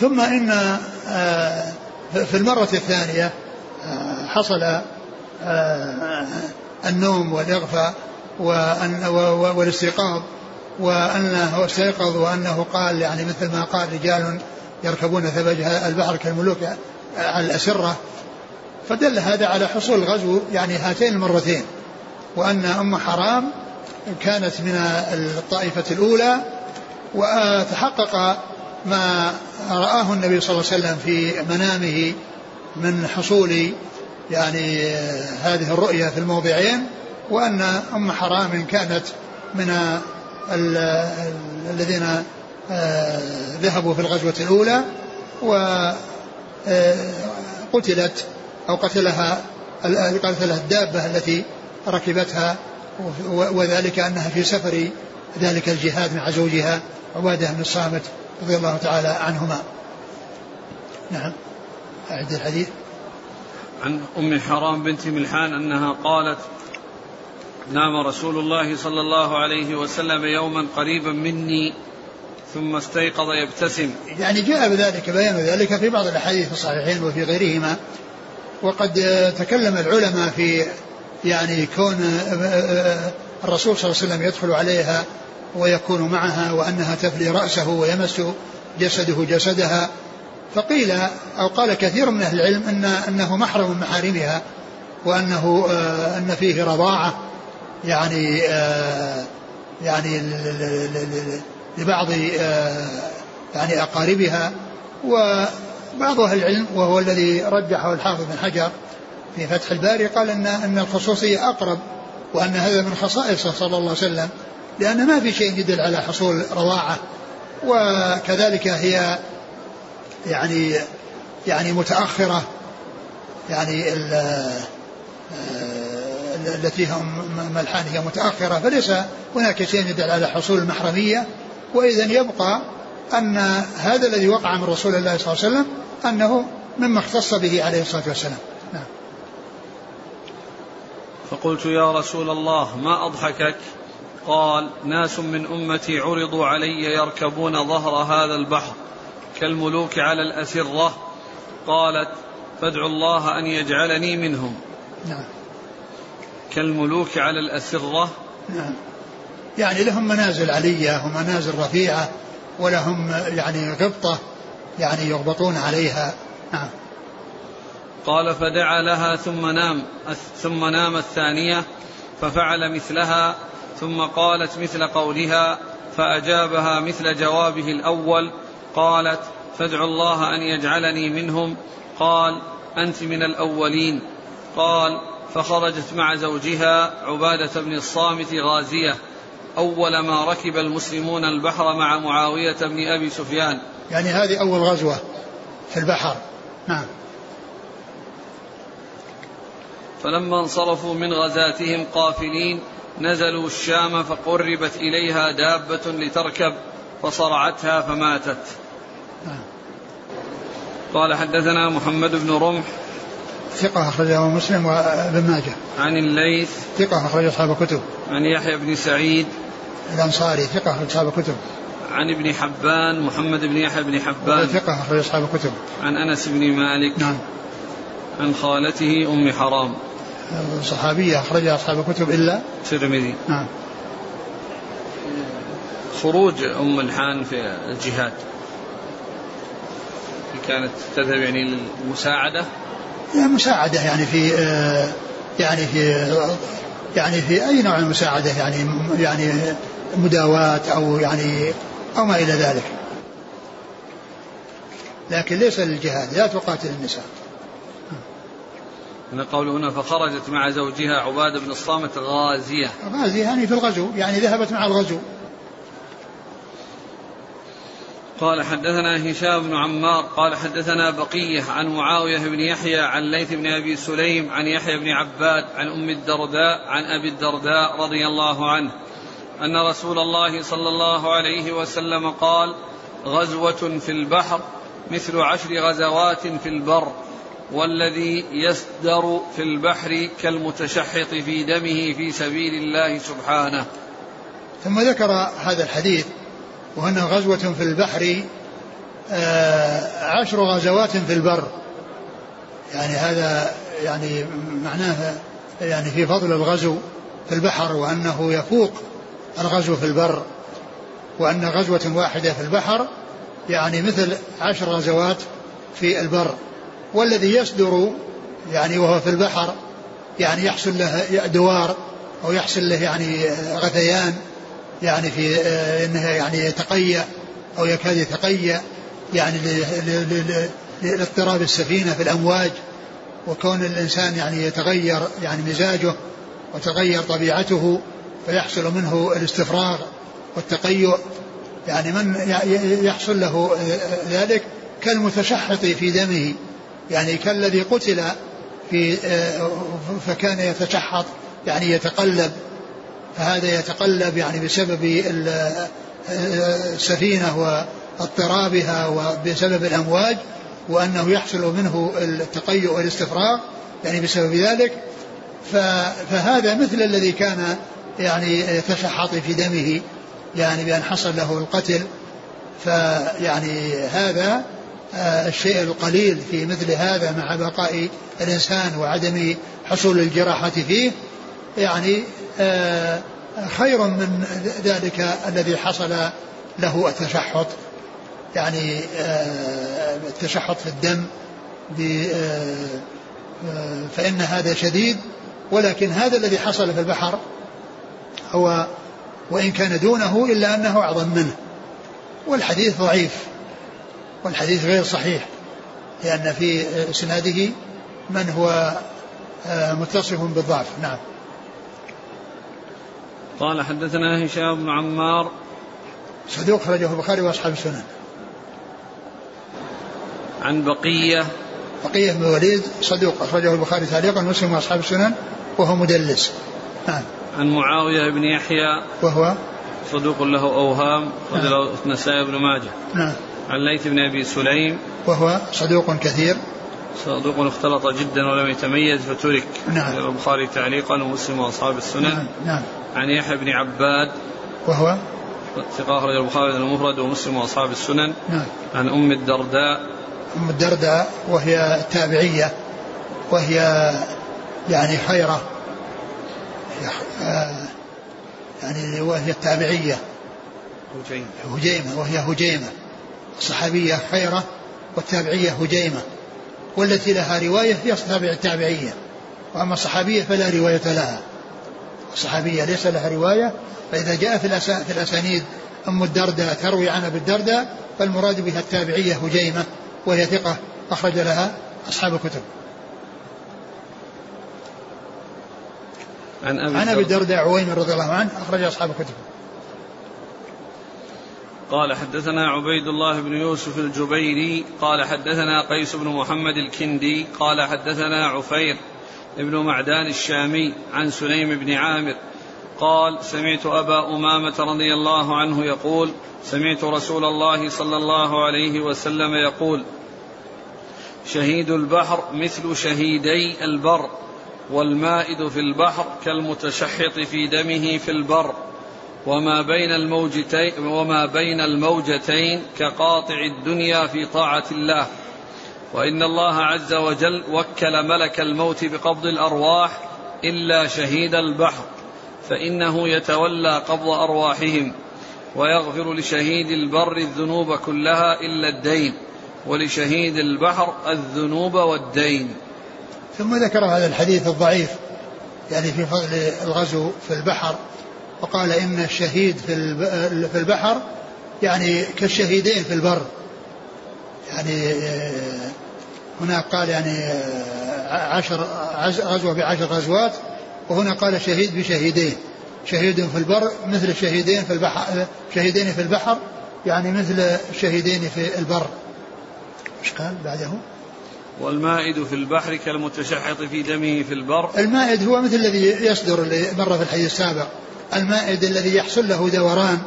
ثم إن آه، في المرة الثانية حصل النوم والإغفاء والاستيقاظ وأنه استيقظ وأنه قال يعني مثل ما قال رجال يركبون ثبج البحر كالملوك على الأسرة فدل هذا على حصول الغزو يعني هاتين المرتين. وأن أم حرام كانت من الطائفة الأولى وتحقق ما رآه النبي صلى الله عليه وسلم في منامه من حصول يعني هذه الرؤيا في الموضعين وأن أم حرام كانت من الذين آه، ذهبوا في الغزوة الأولى وقتلت آه، أو قتلها قتلها الدابة التي ركبتها وذلك أنها في سفر ذلك الجهاد مع زوجها عبادة بن الصامت رضي الله تعالى عنهما. نعم. أعد الحديث. عن أم حرام بنت ملحان أنها قالت نام رسول الله صلى الله عليه وسلم يوما قريبا مني ثم استيقظ يبتسم. يعني جاء بذلك بيان ذلك في بعض الأحاديث الصحيحين وفي غيرهما وقد تكلم العلماء في يعني كون الرسول صلى الله عليه وسلم يدخل عليها ويكون معها وأنها تفلي رأسه ويمس جسده جسدها. فقيل أو قال كثير من أهل العلم أن أنه محرم من محارمها وأنه أن فيه رضاعة يعني يعني لبعض يعني أقاربها. وبعض أهل العلم وهو الذي رجحه الحافظ بن حجر في فتح الباري قال أن أن الخصوصية أقرب وأن هذا من خصائصه صلى الله عليه وسلم لأن ما في شيء يدل على حصول رضاعة وكذلك هي يعني يعني متأخرة يعني التي هم ملحان هي متأخرة فليس هناك شيء يدل على حصول المحرمية وإذا يبقى أن هذا الذي وقع من رسول الله صلى الله عليه وسلم أنه مما اختص به عليه الصلاة والسلام. نعم. فقلت يا رسول الله ما أضحكك؟ قال ناس من أمتي عرضوا علي يركبون ظهر هذا البحر كالملوك على الأسرة. قالت فادعوا الله أن يجعلني منهم. نعم. كالملوك على الأسرة. نعم. يعني لهم منازل علية ومنازل رفيعة. ولهم يعني غبطة يعني يغبطون عليها. نعم. قال فدعا لها ثم نام ثم نام الثانية ففعل مثلها ثم قالت مثل قولها فأجابها مثل جوابه الأول قالت فادعوا الله أن يجعلني منهم. قال أنت من الأولين. قال فخرجت مع زوجها عبادة بن الصامت غازية. أول ما ركب المسلمون البحر مع معاوية بن أبي سفيان. يعني هذه أول غزوة في البحر. نعم. فلما انصرفوا من غزاتهم قافلين نزلوا الشام فقربت إليها دابة لتركب فصرعتها فماتت. نعم. قال حدثنا محمد بن رمح. ثقة أخرجه مسلم وابن ماجه. عن الليث. ثقة أخرج أصحاب الكتب. عن يحيى بن سعيد. الأنصاري ثقة أخرج أصحاب الكتب. عن ابن حبان محمد بن يحيى بن حبان ثقة أخرج أصحاب الكتب. عن أنس بن مالك نعم. عن خالته أم حرام. صحابية أخرجها أصحاب الكتب إلا الترمذي. نعم. خروج أم الحان في الجهاد كانت تذهب يعني للمساعدة يعني مساعدة يعني في آه، يعني في يعني في أي نوع من المساعدة يعني يعني مداواة أو يعني أو ما إلى ذلك. لكن ليس للجهاد لا تقاتل النساء. من قول هنا فخرجت مع زوجها عبادة بن الصامت غازية. غازية يعني في الغزو يعني ذهبت مع الغزو. قال حدثنا هشام بن عمار قال حدثنا بقية عن معاوية بن يحيى عن ليث بن أبي سليم عن يحيى بن عباد عن أم الدرداء عن أبي الدرداء رضي الله عنه. أن رسول الله صلى الله عليه وسلم قال غزوة في البحر مثل عشر غزوات في البر والذي يسدر في البحر كالمتشحط في دمه في سبيل الله سبحانه. ثم ذكر هذا الحديث وهنا غزوة في البحر آه، عشر غزوات في البر. يعني هذا يعني معناه يعني في فضل الغزو في البحر وأنه يفوق الغزو في البر وأن غزوة واحدة في البحر يعني مثل عشر غزوات في البر. والذي يصدر يعني وهو في البحر يعني يحصل له دوار أو يحصل له يعني غثيان يعني في آه، إنه يعني يتقيأ أو يكاد يتقيأ يعني لاضطراب السفينة في الأمواج. وكون الإنسان يعني يتغير يعني مزاجه وتغير طبيعته فيحصل منه الاستفراغ والتقيؤ. يعني من يحصل له ذلك كالمتشحط في دمه. يعني كالذي قتل في فكان يتشحط يعني يتقلب. فهذا يتقلب يعني بسبب السفينة واضطرابها وبسبب الأمواج وأنه يحصل منه التقيؤ والاستفراغ يعني بسبب ذلك. فهذا مثل الذي كان يعني يتشحط في دمه يعني بأن حصل له القتل. فيعني هذا آه، الشيء القليل في مثل هذا مع بقاء الإنسان وعدم حصول الجراحة فيه. يعني آه، خير من ذلك الذي حصل له التشحط. يعني آه، التشحط في الدم فإن هذا شديد. ولكن هذا الذي حصل في البحر هو وإن كان دونه إلا أنه أعظم منه. والحديث ضعيف. والحديث غير صحيح. لأن في إسناده من هو آه، متصف بالضعف. نعم. قال حدثنا هشام بن عمار. صدوق خرجه البخاري وأصحاب السنن. عن بقية. بقية بن وليد صدوق أخرجه البخاري تعليقا ومسلم وأصحاب السنن وهو مدلس. نعم عن معاوية بن يحيى. وهو صدوق له أوهام نعم. له النسائي بن ماجه. نعم. عن ليث بن أبي سليم. وهو صدوق كثير. صدوق اختلط جدا ولم يتميز فترك. نعم. البخاري تعليقا ومسلم وأصحاب السنن نعم, نعم. عن يحيى بن عباد. وهو ثقة أخرج البخاري المفرد ومسلم وأصحاب السنن. نعم. عن أم الدرداء. أم الدرداء وهي تابعية وهي يعني خيرة آه، يعني وهي التابعية. هجيمة. هجيمة وهي هجيمة. الصحابية خيرة والتابعية هجيمة. والتي لها رواية هي تابع التابعية. وأما الصحابية فلا رواية لها. الصحابية ليس لها رواية فإذا جاء في, في الأسانيد أم الدرداء تروي عن أبي الدرداء فالمراد بها التابعية هجيمة وهي ثقة أخرج لها أصحاب الكتب. عن أبي عن أبي الدرداء عويمر رضي الله عنه أخرج أصحاب الكتب. قال حدثنا عبيد الله بن يوسف الجبيري قال حدثنا قيس بن محمد الكندي قال حدثنا عفير بن معدان الشامي عن سليم بن عامر قال سمعت أبا أمامة رضي الله عنه يقول سمعت رسول الله صلى الله عليه وسلم يقول شهيد البحر مثل شهيدي البر. والمائد في البحر كالمتشحط في دمه في البر. وما بين الموجتين وما بين الموجتين كقاطع الدنيا في طاعة الله. وإن الله عز وجل وكل ملك الموت بقبض الأرواح إلا شهيد البحر فإنه يتولى قبض أرواحهم ويغفر لشهيد البر الذنوب كلها إلا الدين ولشهيد البحر الذنوب والدين. ثم ذكر هذا الحديث الضعيف يعني في فضل الغزو في البحر وقال إن الشهيد في البحر يعني كالشهيدين في البر. يعني آه، هنا قال يعني آه، عشر غزوة بعشر غزوات وهنا قال شهيد بشهيدين. شهيد في البر مثل الشهيدين في البحر شهيدين في البحر يعني مثل الشهيدين في البر. إيش قال بعده؟ والمائد في البحر كالمتشحط في دمه في البر. المائد هو مثل الذي يصدر اللي مر في الحديث السابق. المائد الذي يحصل له دوران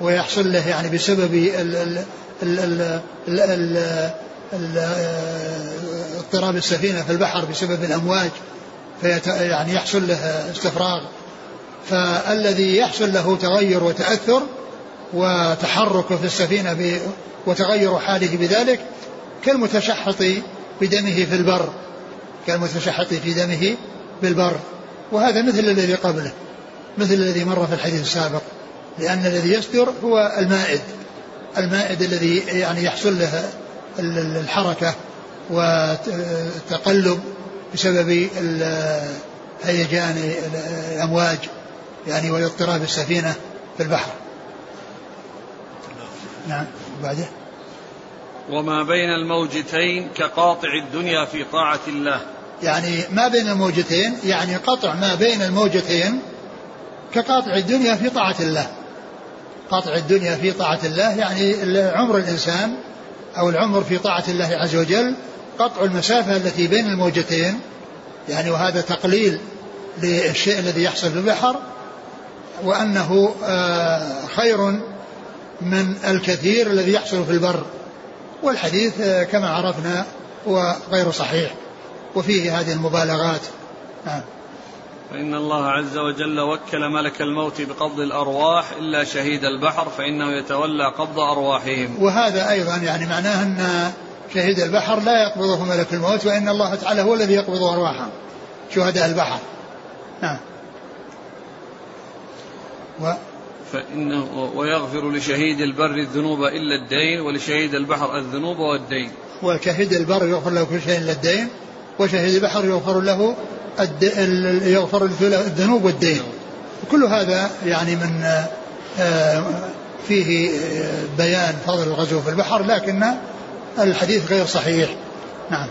ويحصل له يعني بسبب ال اضطراب السفينة في البحر بسبب الأمواج فيت يعني يحصل له استفراغ. فالذي يحصل له تغير وتأثر وتحرك في السفينة وتغير حاله بذلك كالمتشحط بدمه في البر كالمتشحط في دمه بالبر. وهذا مثل الذي قبله مثل الذي مر في الحديث السابق لأن الذي يصدر هو المائد المائد الذي يعني يحصل له الحركة والتقلب بسبب هيجان الأمواج يعني واضطراب السفينة في البحر. نعم وبعده؟ وما بين الموجتين كقاطع الدنيا في طاعة الله. يعني ما بين الموجتين يعني قطع ما بين الموجتين كقاطع الدنيا في طاعة الله. قاطع الدنيا في طاعة الله يعني عمر الإنسان أو العمر في طاعة الله عز وجل قطع المسافة التي بين الموجتين. يعني وهذا تقليل للشيء الذي يحصل في البحر وأنه آه، خير من الكثير الذي يحصل في البر. والحديث آه، كما عرفنا هو غير صحيح وفيه هذه المبالغات. نعم فإن الله عز وجل وكل ملك الموت بقبض الأرواح إلا شهيد البحر فإنه يتولى قبض أرواحهم. وهذا أيضا يعني معناه أن شهيد البحر لا يقبضه ملك الموت وإن الله تعالى هو الذي يقبض أرواحهم شهداء البحر. نعم و فإنه ويغفر لشهيد البر الذنوب إلا الدين ولشهيد البحر الذنوب والدين. وشهيد البر يغفر له كل شيء إلا الدين وشهيد البحر يغفر له يغفر له الذنوب والدين. كل هذا يعني من آه، فيه بيان فضل الغزو في البحر لكن الحديث غير صحيح. نعم.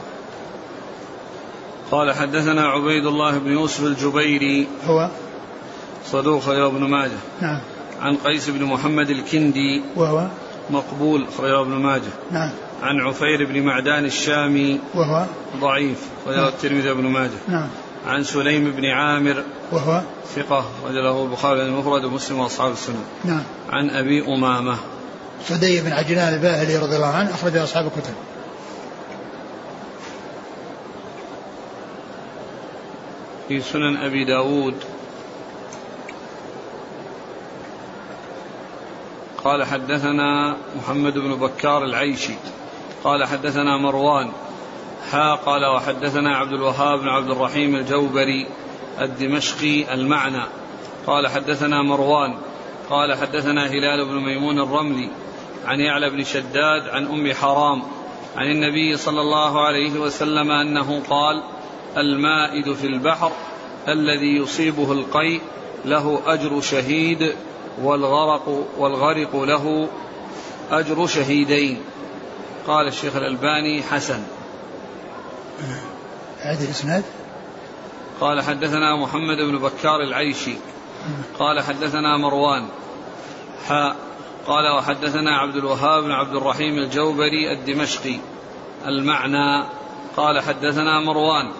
قال حدثنا عبيد الله بن يوسف الجبيري. هو؟ صدوق يا ابن ماجه. نعم. عن قيس بن محمد الكندي. وهو؟ مقبول أخرجه ابن ماجه. نعم. عن عفير بن معدان الشامي. وهو؟ ضعيف أخرجه نعم. الترمذي وابن ماجه. نعم. عن سليم بن عامر. وهو؟ ثقة رجله البخاري المفرد ومسلم وأصحاب السنة. نعم. عن أبي أمامة. سدي بن عجلان الباهلي رضي الله عنه أخرج أصحاب الكتب. في سنن أبي داود. قال حدثنا محمد بن بكار العيشي قال حدثنا مروان حا قال وحدثنا عبد الوهاب بن عبد الرحيم الجوبري الدمشقي المعنى قال حدثنا مروان قال حدثنا هلال بن ميمون الرملي عن يعلى بن شداد عن أم حرام عن النبي صلى الله عليه وسلم أنه قال المائد في البحر الذي يصيبه القيء له أجر شهيد والغرق والغرق له أجر شهيدين. قال الشيخ الألباني حسن. هذه الإسناد؟ قال حدثنا محمد بن بكار العيشي. قال حدثنا مروان. حاء قال وحدثنا عبد الوهاب بن عبد الرحيم الجوبري الدمشقي. المعنى. قال حدثنا مروان.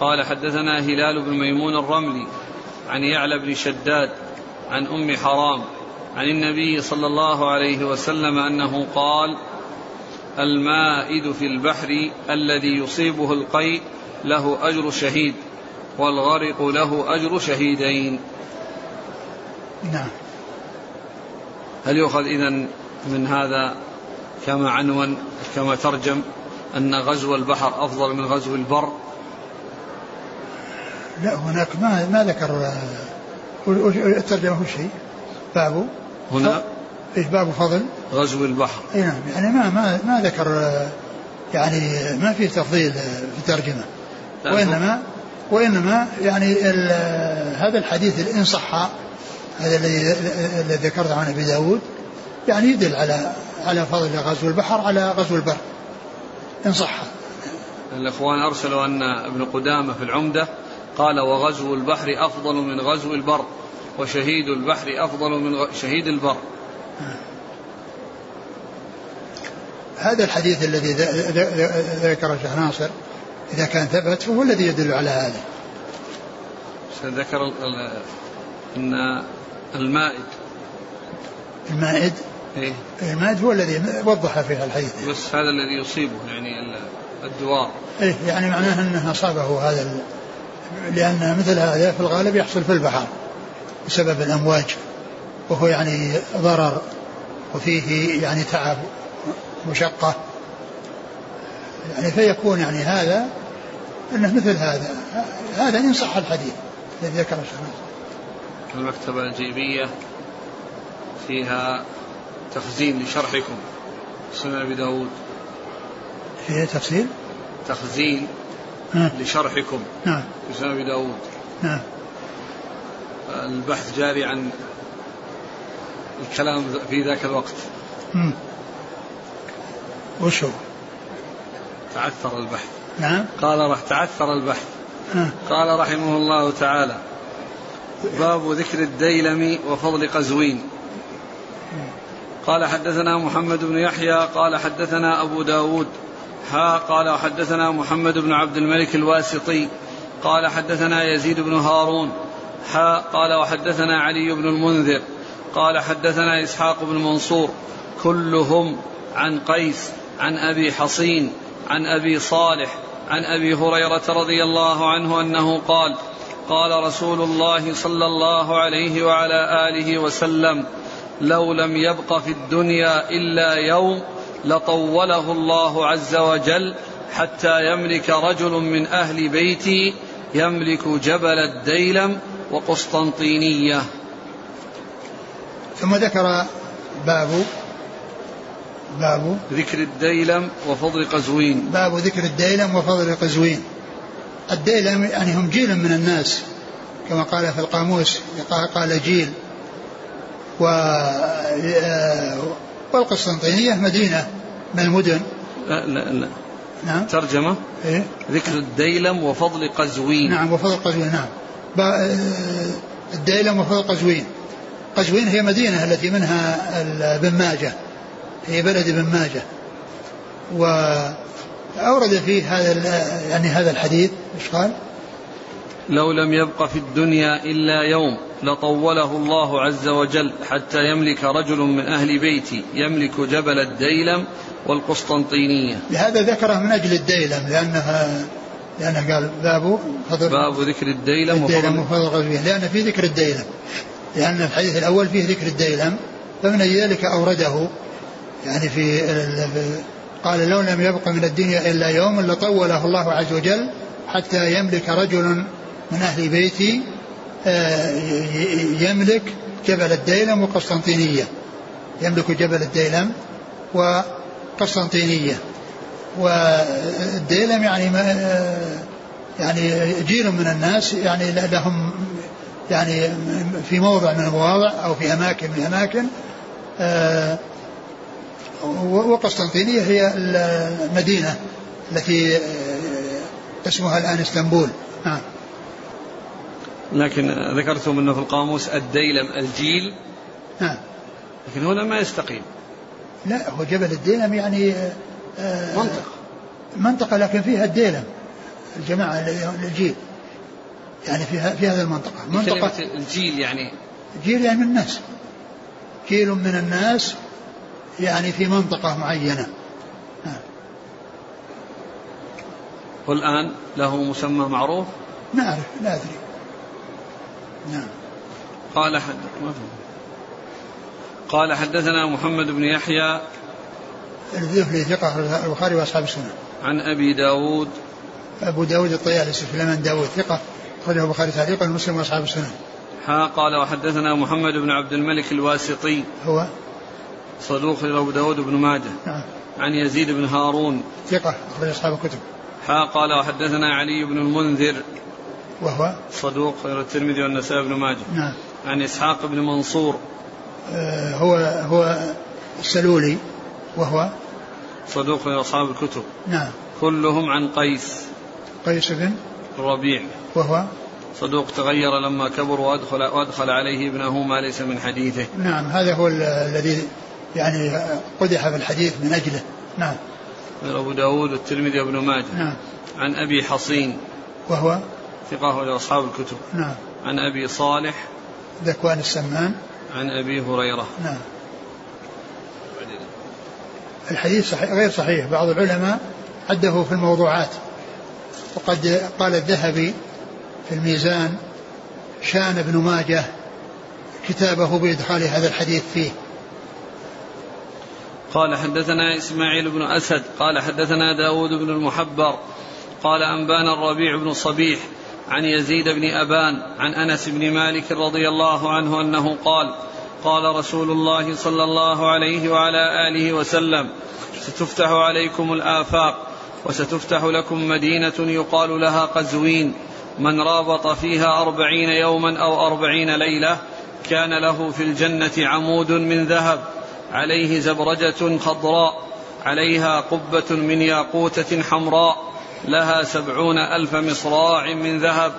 قال حدثنا هلال بن ميمون الرملي. عن يعلى بن شداد. عن أم حرام عن النبي صلى الله عليه وسلم أنه قال المائد في البحر الذي يصيبه القيء له أجر شهيد والغرق له أجر شهيدين. نعم. هل يؤخذ اذا من هذا كما عنون كما ترجم أن غزو البحر أفضل من غزو البر؟ لا هناك ما ما ذكر الترجمه وش شيء. باب هنا؟ إيش باب فضل. غزو البحر. أي نعم يعني ما ما ما ذكر يعني ما في تفضيل في الترجمة. وانما وإنما يعني هذا الحديث إن صح هذا الذي الذي ذكرته عن أبي داود يعني يدل على على فضل غزو البحر على غزو البر. إن صح. الإخوان أرسلوا أن ابن قدامة في العمدة قال وغزو البحر أفضل من غزو البر وشهيد البحر أفضل من شهيد البر. هذا الحديث الذي ذكره الشيخ ناصر إذا كان ثبت فهو الذي يدل على هذا. ذكر أن المائد. المائد؟ إيه؟ المائد هو الذي وضح في الحديث. بس هذا الذي يصيبه يعني الدوار. إيه يعني معناه أنه أصابه هذا لأن مثل هذا في الغالب يحصل في البحر بسبب الأمواج وهو يعني ضرر وفيه يعني تعب مشقة. يعني فيكون يعني هذا إنه مثل هذا. هذا إن صح الحديث الذي ذكره الشيخ المكتبة الجيبية فيها تخزين لشرحكم سنن أبي داود. فيها تفصيل تخزين نعم. لشرحكم. نعم. في سنن أبي داود. نعم. البحث جاري عن الكلام في ذاك الوقت. مم. وش هو؟ تعثر البحث. نعم. قال رح تعثر البحث. آه. قال رحمه الله تعالى باب ذكر الديلم وفضل قزوين. قال حدثنا محمد بن يحيى قال حدثنا أبو داود. ها قال وحدثنا محمد بن عبد الملك الواسطي قال حدثنا يزيد بن هارون ها قال وحدثنا علي بن المنذر قال حدثنا إسحاق بن منصور كلهم عن قيس عن أبي حصين عن أبي صالح عن أبي هريرة رضي الله عنه أنه قال قال رسول الله صلى الله عليه وعلى آله وسلم لو لم يبق في الدنيا إلا يوم لطوله الله عز وجل حتى يملك رجل من أهل بيتي يملك جبل الديلم وقسطنطينية. ثم ذكر باب باب ذكر الديلم وفضل قزوين. باب ذكر الديلم وفضل قزوين. الديلم يعني هم جيل من الناس كما قال في القاموس قال جيل. و والقسطنطينية مدينة من المدن؟ لا لا لا. نعم. ترجمة؟ إيه؟ ذكر الديلم وفضل قزوين. نعم وفضل قزوين نعم. با- الديلم وفضل قزوين. قزوين هي مدينة التي منها بن ماجة. هي بلد بن ماجة. وأورد فيه هذا يعني هذا الحديث إيش قال؟ لو لم يبق في الدنيا إلا يوم لطوله الله عز وجل حتى يملك رجل من أهل بيتي يملك جبل الديلم والقسطنطينية. لهذا ذكره من أجل الديلم لأنها لأنه قال باب فضل باب ذكر الديلم الديلم وفضل قزوين لأن في ذكر الديلم. لأن الحديث الأول فيه ذكر الديلم فمن أجل ذلك أورده. يعني في ال- قال لو لم يبق من الدنيا إلا يوم لطوله الله عز وجل حتى يملك رجل من أهل بيتي آه، يملك جبل الديلم وقسطنطينية. يملك جبل الديلم وقسطنطينية. والديلم يعني آه، يعني جيل من الناس يعني لهم يعني في موضع من المواضع أو في أماكن من الاماكن آه، وقسطنطينية هي المدينة التي اسمها الآن إسطنبول. نعم. لكن ذكرتم أنه في القاموس الديلم الجيل. نعم. لكن هنا ما يستقيم. لا هو جبل الديلم يعني آه، منطقة. منطقة لكن فيها الديلم الجماعة الجيل. يعني في في هذه المنطقة. منطقة الجيل يعني. جيل يعني من الناس. جيل من الناس يعني في منطقة معينة. نعم. والآن له مسمى معروف؟ ما أعرف لا أدري. نعم. قال حد. قال حدثنا محمد بن يحيى الذهلي ثقة البخاري وأصحاب السنة. عن أبي داود. أبو داود الطيالسي سليمان داود ثقة أخرجه البخاري تعليقا ومسلم وأصحاب السنة. ها قال وحدثنا محمد بن عبد الملك الواسطي. هو؟ صدوق أبو داود بن ماجه. نعم. عن يزيد بن هارون. ثقة أخرج أصحاب الكتب. ها قال وحدثنا علي بن المنذر. وهو صدوق غير الترمذي والنسائي بن ماجه. نعم. عن إسحاق بن منصور. آه هو هو السلولي وهو صدوق غير أصحاب الكتب. نعم. كلهم عن قيس. قيس بن الربيع وهو صدوق تغير لما كبر وأدخل, وأدخل عليه ابنه ما ليس من حديثه. نعم هذا هو ال- الذي يعني قدح في الحديث من أجله. نعم. غير أبو داود والترمذي وابن ماجه. نعم. عن أبي حصين. وهو ثقة لأصحاب الكتب. نعم. عن أبي صالح. ذكوان السمان. عن أبي هريرة. نعم. الحديث صحيح غير صحيح. بعض العلماء عده في الموضوعات. وقد قال الذهبي في الميزان شان ابن ماجه كتابه بإدخال هذا الحديث فيه. قال حدثنا إسماعيل بن أسد. قال حدثنا داود بن المحبر. قال أنبانا الربيع بن صبيح. عن يزيد بن أبان عن أنس بن مالك رضي الله عنه أنه قال قال رسول الله صلى الله عليه وعلى آله وسلم ستفتح عليكم الآفاق وستفتح لكم مدينة يقال لها قزوين من رابط فيها أربعين يوما أو أربعين ليلة كان له في الجنة عمود من ذهب عليه زبرجة خضراء عليها قبة من ياقوتة حمراء لها سبعون ألف مصراع من ذهب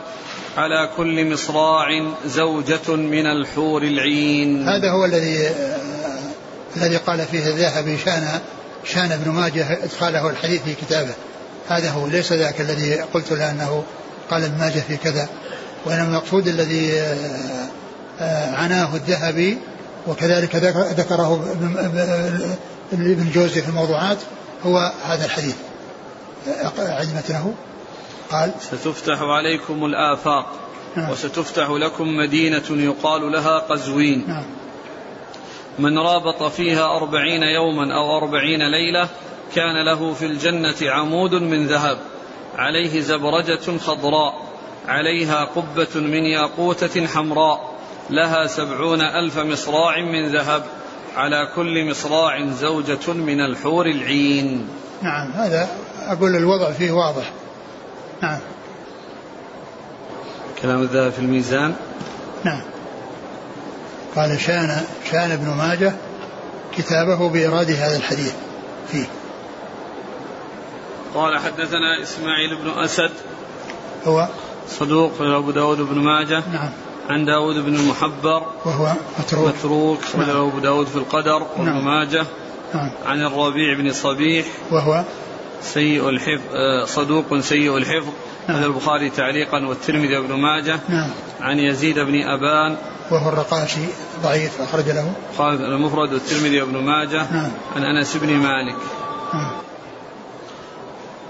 على كل مصراع زوجة من الحور العين. هذا هو الذي الذي قال فيه الذهبي شان شان ابن ماجه إدخاله الحديث في كتابه. هذا هو ليس ذاك الذي قلت له انه قال ابن ماجه في كذا. وإنما المقصود الذي آه، عناه الذهبي وكذلك ذكره ابن جوزي في الموضوعات هو هذا الحديث. عزمته قال ستفتح عليكم الآفاق نعم. وستفتح لكم مدينة يقال لها قزوين نعم. من رابط فيها أربعين يوما أو أربعين ليلة كان له في الجنة عمود من ذهب عليه زبرجة خضراء عليها قبة من ياقوتة حمراء لها سبعون ألف مصراع من ذهب على كل مصراع زوجة من الحور العين نعم هذا أقول الوضع فيه واضح. نعم. كلام الذهب في الميزان؟ نعم. قال شان شان ابن ماجه كتابه بإرادة هذا الحديث فيه. قال حدثنا إسماعيل بن أسد. هو؟ صدوق أبو داود بن ماجه. نعم. عن داود بن المحبر. وهو متروك. متروك نعم. أبو داود في القدر. وابن نعم. ماجه. نعم. عن الربيع بن صبيح. وهو سيء الحفظ آه، صدوق سيء الحفظ نعم. البخاري تعليقا والترمذي وابن ماجه نعم. عن يزيد بن أبان وهو الرقاشي ضعيف أخرج له قال المفرد والترمذي وابن ماجه نعم. عن أنس بن مالك نعم.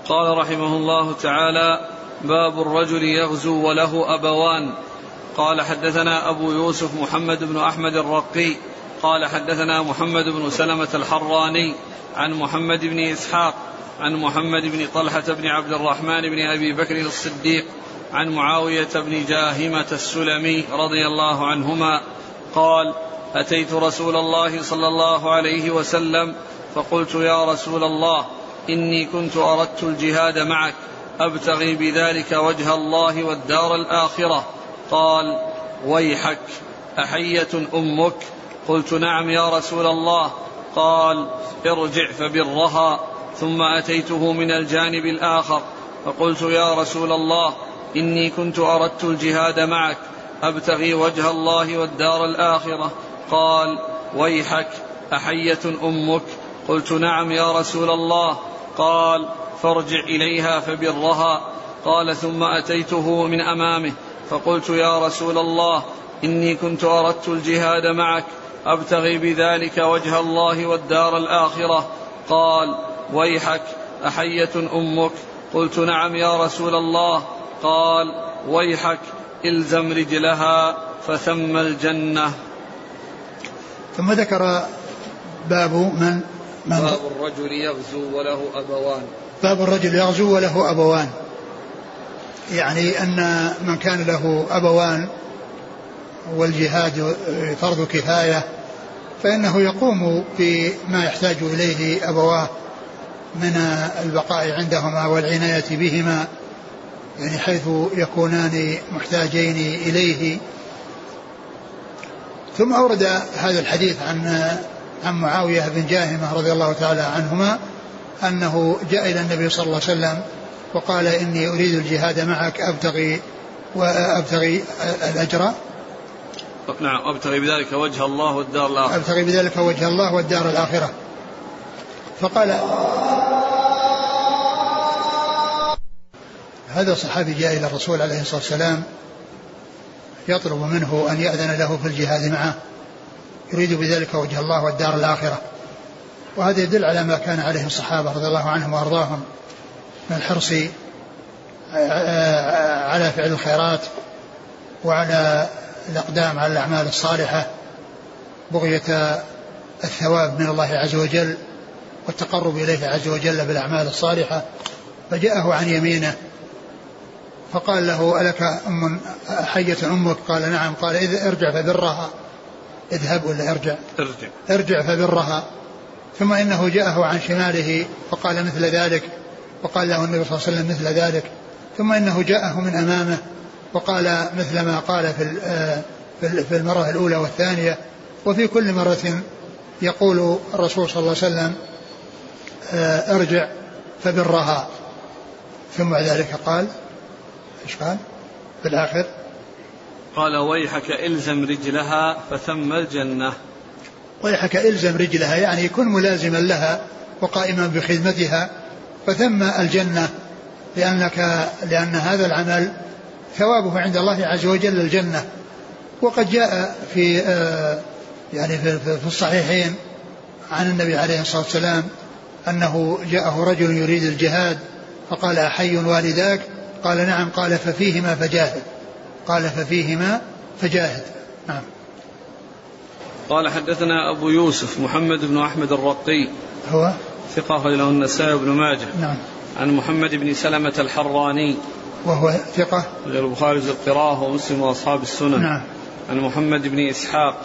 قال رحمه الله تعالى باب الرجل يغزو وله أبوان قال حدثنا أبو يوسف محمد بن أحمد الرقي قال حدثنا محمد بن سلمة الحراني عن محمد بن إسحاق عن محمد بن طلحة بن عبد الرحمن بن أبي بكر الصديق عن معاوية بن جاهمة السلمي رضي الله عنهما قال أتيت رسول الله صلى الله عليه وسلم فقلت يا رسول الله إني كنت أردت الجهاد معك أبتغي بذلك وجه الله والدار الآخرة. قال ويحك أحية أمك. قلت نعم يا رسول الله. قال ارجع فبرها ثم أتيته من الجانب الآخر. فقلت يا رسول الله إني كنت أردت الجهاد معك أبتغي وجه الله والدار الآخرة. قال ويحك أحية أمك. قلت نعم يا رسول الله. قال فارجع إليها فبرها. قال ثم أتيته من أمامه. فقلت يا رسول الله إني كنت أردت الجهاد معك أبتغي بذلك وجه الله والدار الآخرة. قال ويحك أحية أمك. قلت نعم يا رسول الله. قال ويحك إلزم رجلها فثم الجنة. ثم ذكر باب من من باب الرجل يغزو وله أبوان. باب الرجل يغزو وله أبوان. يعني أن من كان له أبوان والجهاد فرض كفاية فإنه يقوم بما يحتاج إليه أبواه من البقاء عندهما والعناية بهما يعني حيث يكونان محتاجين إليه. ثم أورد هذا الحديث عن عن معاوية بن جاهمة رضي الله تعالى عنهما أنه جاء إلى النبي صلى الله عليه وسلم وقال إني أريد الجهاد معك أبتغي وأبتغي الأجر. نعم أبتغي بذلك وجه الله والدار الآخرة. أبتغي بذلك وجه الله والدار الآخرة. فقال هذا الصحابي جاء إلى الرسول عليه الصلاة والسلام يطلب منه أن يأذن له في الجهاد معه. يريد بذلك وجه الله والدار الآخرة. وهذا يدل على ما كان عليه الصحابة رضي الله عنهم وأرضاهم من الحرص على فعل الخيرات وعلى الأقدام على الأعمال الصالحة بغية الثواب من الله عز وجل والتقرب إليه عز وجل بالأعمال الصالحة. فجاءه عن يمينه فقال له ألك أم حية أمك؟ قال نعم. قال إذا ارجع فبرها. اذهب ولا ارجع؟ ارجع. ارجع فبرها. ثم إنه جاءه عن شماله فقال مثل ذلك. وقال له النبي صلى الله عليه وسلم مثل ذلك. ثم إنه جاءه من أمامه وقال مثل ما قال في في المرة الأولى والثانية وفي كل مرة يقول الرسول صلى الله عليه وسلم آه، ارجع فبرها. ثم ذلك قال إيش قال؟ في الآخر. قال ويحك إلزم رجلها فثم الجنة. ويحك إلزم رجلها يعني يكون ملازما لها وقائما بخدمتها فثم الجنة لأنك لأن هذا العمل ثوابه عند الله عز وجل الجنة. وقد جاء في آه، يعني في الصحيحين عن النبي عليه الصلاة والسلام أنه جاءه رجل يريد الجهاد فقال أحي والداك؟ قال نعم. قال ففيهما فجاهد. قال ففيهما فجاهد. نعم. قال حدثنا أبو يوسف محمد بن أحمد الرقي. هو؟ ثقة أخرج له النسائي بن ماجه. نعم. عن محمد بن سلمة الحراني. وهو ثقة. غير البخاري في القراءة ومسلم وأصحاب السنن. نعم. عن محمد بن إسحاق.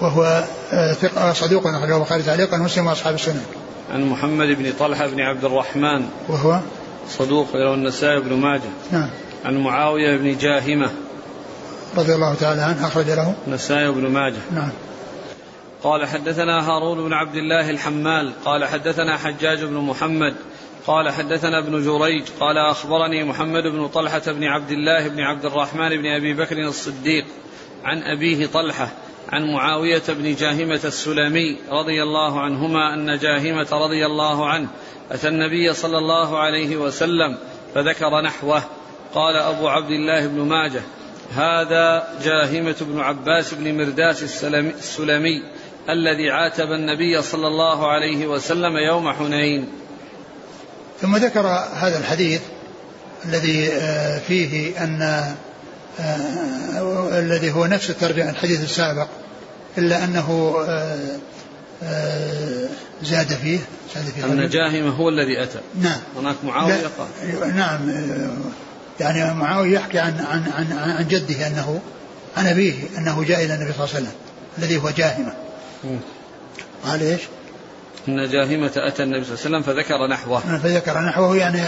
وهو آه، ثقة صدوق أخرجه البخاري تعليقا ومسلم وأصحاب السنن. عن محمد بن طلحة بن عبد الرحمن. وهو؟ صدوق له النسائي بن ماجه. نعم. عن معاوية بن جاهمة. رضي الله تعالى عنه أخرج له. النسائي بن ماجه. نعم. قال حدثنا هارون بن عبد الله الحمال. قال حدثنا حجاج بن محمد. قال حدثنا ابن جريج قال أخبرني محمد بن طلحة بن عبد الله بن عبد الرحمن بن أبي بكر الصديق عن أبيه طلحة عن معاوية بن جاهمة السلمي رضي الله عنهما أن جاهمة رضي الله عنه أتى النبي صلى الله عليه وسلم فذكر نحوه. قال أبو عبد الله بن ماجه هذا جاهمة بن عباس بن مرداس السلمي الذي عاتب النبي صلى الله عليه وسلم يوم حنين. ثم ذكر هذا الحديث الذي آه، فيه أن آه، الذي هو نفس الترجمة الحديث السابق إلا أنه آه، زاد فيه زاد فيه أن جاهمة هو الذي أتى. نعم. هناك معاوية قال. نعم يعني معاوية يحكي عن عن عن, عن جده أنه عن أبيه أنه جاء إلى النبي صلى الله عليه وسلم الذي هو جاهمة. قال إيش؟ أن جاهمة أتى النبي صلى الله عليه وسلم فذكر نحوه. نعم، فذكر نحوه يعني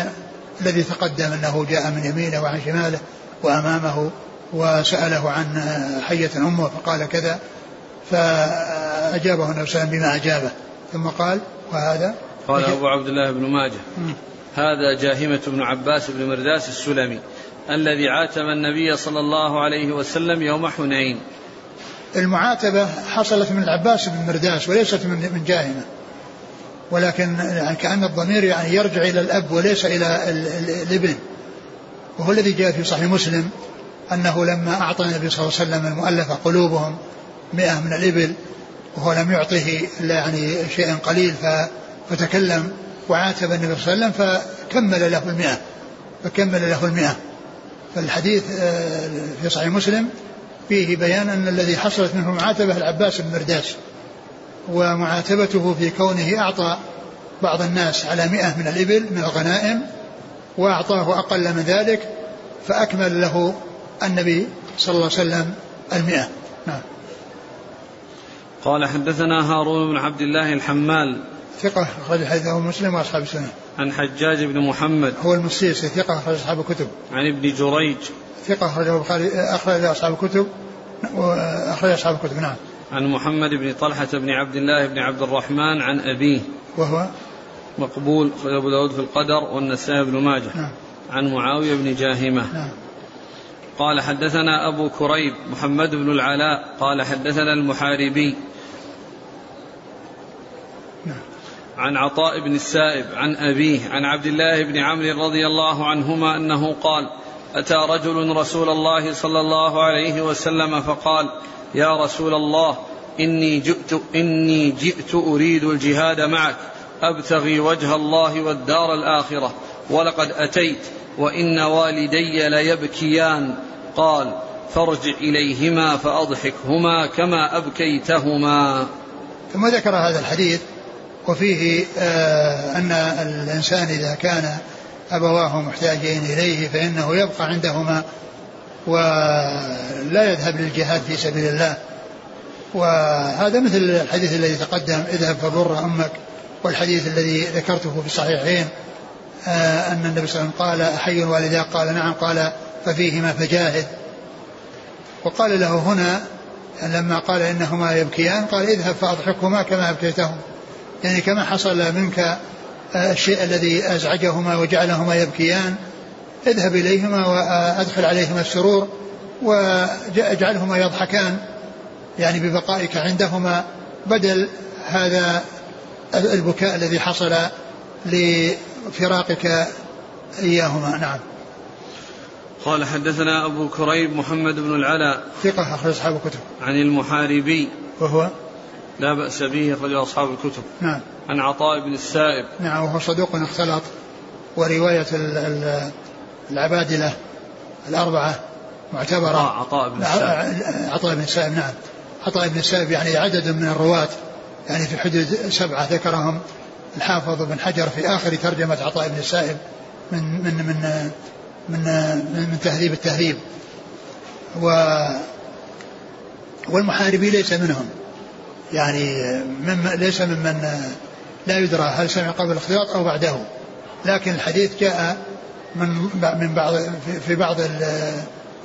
الذي تقدم أنه جاء من يمينه وعن شماله وأمامه وسأله عن حية أمه فقال كذا فأجابه النبي صلى الله عليه وسلم بما أجابه. ثم قال وهذا؟ قال أبو عبد الله بن ماجه. هذا جاهمة بن عباس بن مرداس السلمي الذي عاتب النبي صلى الله عليه وسلم يوم حنين. المعاتبة حصلت من العباس بن مرداس وليست من من جاهمة. ولكن يعني كأن الضمير يعني يرجع إلى الأب وليس إلى الإبن. وهو الذي جاء في صحيح مسلم أنه لما أعطى النبي صلى الله عليه وسلم المؤلفة قلوبهم مئة من الإبل وهو لم يعطه إلا يعني شيئا قليل فتكلم وعاتب النبي صلى الله عليه وسلم فكمل له المئة فكمل له المئة. فالحديث آه، في صحيح مسلم فيه بيان أن الذي حصلت منه معاتبة العباس بن مرداس ومعاتبته في كونه أعطى بعض الناس على مئة من الإبل من الغنائم وأعطاه أقل من ذلك فأكمل له النبي صلى الله عليه وسلم المئة. نعم. قال حدثنا هارون بن عبد الله الحمال. ثقة أخرج حديثه مسلم وأصحاب السنة. عن حجاج بن محمد. هو المسيسي ثقة أخرج أصحاب الكتب. عن ابن جريج. ثقة أخرجه أخرج أصحاب الكتب أخرج أصحاب الكتب نعم. عن محمد بن طلحة بن عبد الله بن عبد الرحمن عن أبيه. وهو مقبول أخرج أبو داود في القدر والنسائي بن ماجه. نعم. عن معاوية بن جاهمة. نعم. قال حدثنا أبو كريب محمد بن العلاء. قال حدثنا المحاربي. نعم. عن عطاء بن السائب عن أبيه. عن عبد الله بن عمرو رضي الله عنهما أنه قال أتى رجل رسول الله صلى الله عليه وسلم فقال يا رسول الله إني جئت إني جئت أريد الجهاد معك. أبتغي وجه الله والدار الآخرة. ولقد أتيت وإن والدي ليبكيان. قال فارجع إليهما فأضحكهما كما أبكيتهما. ثم ذكر هذا الحديث وفيه آه أن الإنسان إذا كان أبواه محتاجين إليه فإنه يبقى عندهما ولا يذهب للجهاد في سبيل الله. وهذا مثل الحديث الذي تقدم اذهب فبر أمك والحديث الذي ذكرته في الصحيحين آه، أن النبي صلى الله عليه وسلم قال أحي والداك قال نعم. قال ففيهما فجاهد. وقال له هنا لما قال إنهما يبكيان قال اذهب فأضحكهما كما أبكيتهم. يعني كما حصل منك آه، الشيء الذي أزعجهما وجعلهما يبكيان اذهب إليهما وأدخل عليهما السرور وأجعلهما يضحكان يعني ببقائك عندهما بدل هذا البكاء الذي حصل لفراقك إياهما. نعم. قال حدثنا أبو كريب محمد بن العلاء ثقة أخرج أصحاب الكتب. عن المحاربي وهو؟ لا بأس به أخرج أصحاب الكتب. نعم. عن عطاء بن السائب. نعم وهو صدوق اختلط ورواية العبادلة الأربعة معتبرة. عطاء عطاء بن السائب. عطاء بن السائب نعم. عطاء بن السائب يعني عدد من الرواة يعني في حدود سبعة ذكرهم. الحافظ بن حجر في آخر ترجمة عطاء بن السائب من من من من من, من تهذيب التهذيب. و والمحاربي ليس منهم. يعني من ليس ممن لا يدرى هل سمع قبل الاختلاط أو بعده. لكن الحديث جاء من من بعض في بعض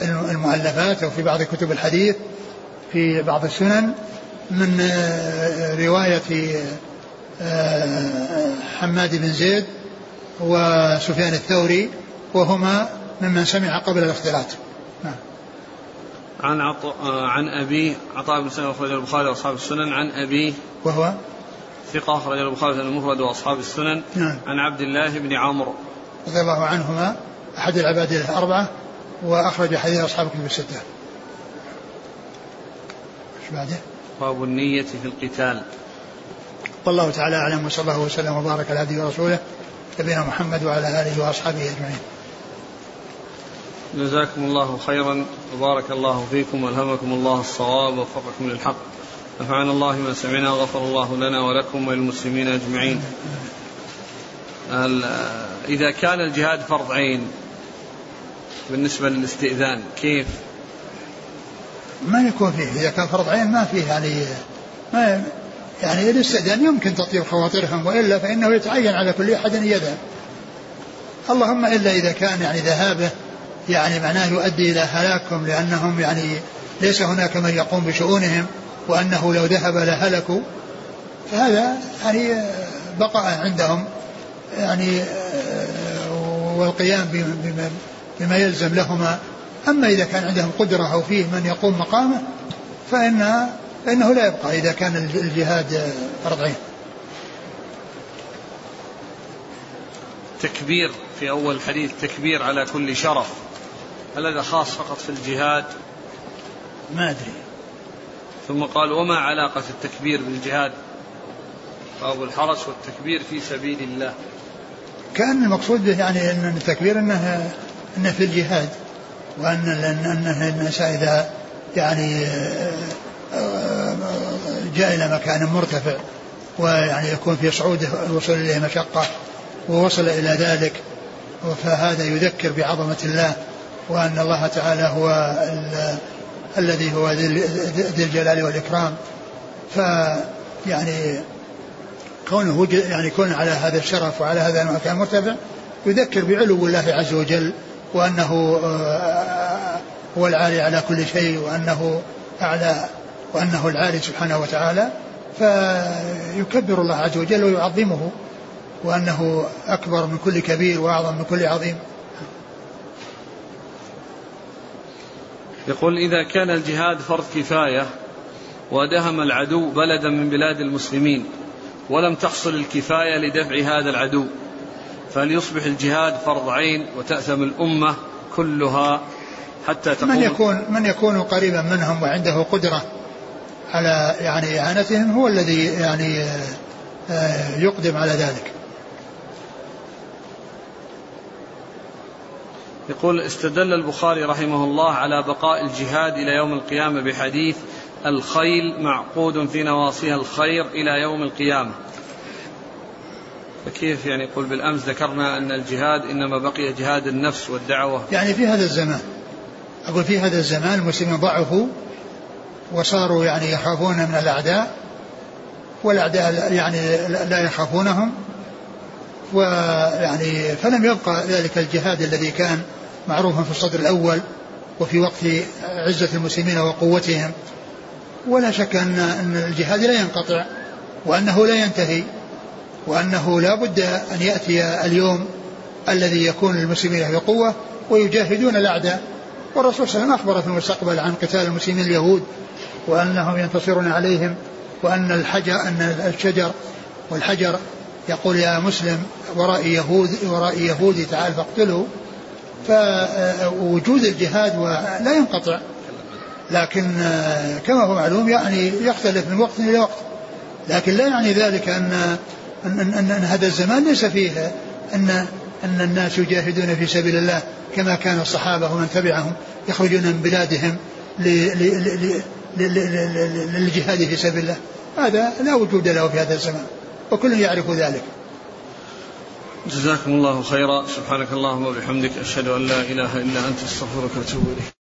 المؤلفات أو في بعض كتب الحديث في بعض السنن من رواية حماد بن زيد وسفيان الثوري وهما ممن سمع قبل الاختلاط. نعم. عن عط... عن أبي عطاء بن سلمة اخرج البخاري وأصحاب السنن. عن ابيه وهو؟ ثقة أخرج البخاري المفرد وأصحاب السنن. نعم. عن عبد الله بن عمرو رضي الله عنهما أحد العباد الأربعة وأخرج حديث أصحاب الكتب الستة. إيش بعده؟ باب النية في القتال. والله تعالى أعلم وصلى الله وسلم وبارك على عبده ورسوله نبينا محمد وعلى آله وأصحابه أجمعين. جزاكم الله خيرا وبارك الله فيكم وألهمكم الله الصواب ووفقكم للحق نفعنا الله ما سمعنا وغفر الله لنا ولكم وللمسلمين أجمعين. إذا كان الجهاد فرض عين بالنسبة للاستئذان كيف؟ ما يكون فيه إذا كان فرض عين ما فيه يعني ما يعني الاستئذان يمكن تطيب خواطرهم وإلا فإنه يتعين على كل أحد ان يذهب. اللهم إلا إذا كان يعني ذهابه يعني معناه يؤدي إلى هلاكهم لأنهم يعني ليس هناك من يقوم بشؤونهم وأنه لو ذهب لهلكوا فهذا يعني بقاء عندهم يعني والقيام بما, بما يلزم لهما. أما إذا كان عندهم قدرة أو فيه من يقوم مقامه فإن فإنه لا يبقى إذا كان الجهاد فرض عين تكبير في أول الحديث تكبير على كل شرف. هل هذا خاص فقط في الجهاد؟ ما أدري. ثم قال وما علاقة التكبير بالجهاد؟ باب الحرس والتكبير في سبيل الله. كان المقصود به يعني إن التكبير انه إنه في الجهاد وان أنه الناس إذا يعني جاء إلى مكان مرتفع ويعني يكون في صعود الوصول إليه مشقة ووصل إلى ذلك فهذا يذكر بعظمة الله وأن الله تعالى هو الذي هو ذي الجلال والإكرام. فيعني كونه يعني كون على هذا الشرف وعلى هذا المكان مرتفع يذكر بعلو الله عز وجل وأنه آه، هو العالي على كل شيء وأنه أعلى وأنه العالي سبحانه وتعالى فيكبر الله عز وجل ويعظمه وأنه أكبر من كل كبير وأعظم من كل عظيم. يقول إذا كان الجهاد فرض كفاية ودهم العدو بلدا من بلاد المسلمين ولم تحصل الكفاية لدفع هذا العدو. فليصبح الجهاد فرض عين وتأثم الأمة كلها حتى تقوم. من يكون من يكون قريبا منهم وعنده قدرة على يعني إعانتهم هو الذي يعني آه، يقدم على ذلك. يقول استدل البخاري رحمه الله على بقاء الجهاد إلى يوم القيامة بحديث الخيل معقود في نواصيها الخير إلى يوم القيامة. فكيف يعني يقول بالأمس ذكرنا أن الجهاد إنما بقي جهاد النفس والدعوة؟ يعني في هذا الزمان أقول في هذا الزمان المسلمين ضعفوا وصاروا يعني يخافون من الأعداء والأعداء يعني لا يخافونهم ويعني فلم يبقى ذلك الجهاد الذي كان معروفا في الصدر الأول وفي وقت عزة المسلمين وقوتهم. ولا شك أن أن الجهاد لا ينقطع وأنه لا ينتهي وأنه لا بد أن يأتي اليوم الذي يكون المسلمين في قوة ويجاهدون الأعداء. والرسول صلى الله عليه وسلم أخبر في المستقبل عن قتال المسلمين اليهود وأنهم ينتصرون عليهم وأن الحجر أن الشجر والحجر يقول يا مسلم وراء يهود وراء يهودي تعال فاقتله. فوجود الجهاد لا ينقطع. لكن كما هو معلوم يعني يختلف من وقت إلى وقت لكن لا يعني ذلك أن أن, أن, أن هذا الزمان ليس فيه أن أن الناس يجاهدون في سبيل الله كما كان الصحابة ومن تبعهم يخرجون من بلادهم للجهاد في سبيل الله هذا لا وجود له في هذا الزمان وكل يعرف ذلك جزاكم الله خيرا سبحانك اللهم وبحمدك أشهد أن لا إله إلا أنت استغفرك وأتوب إليك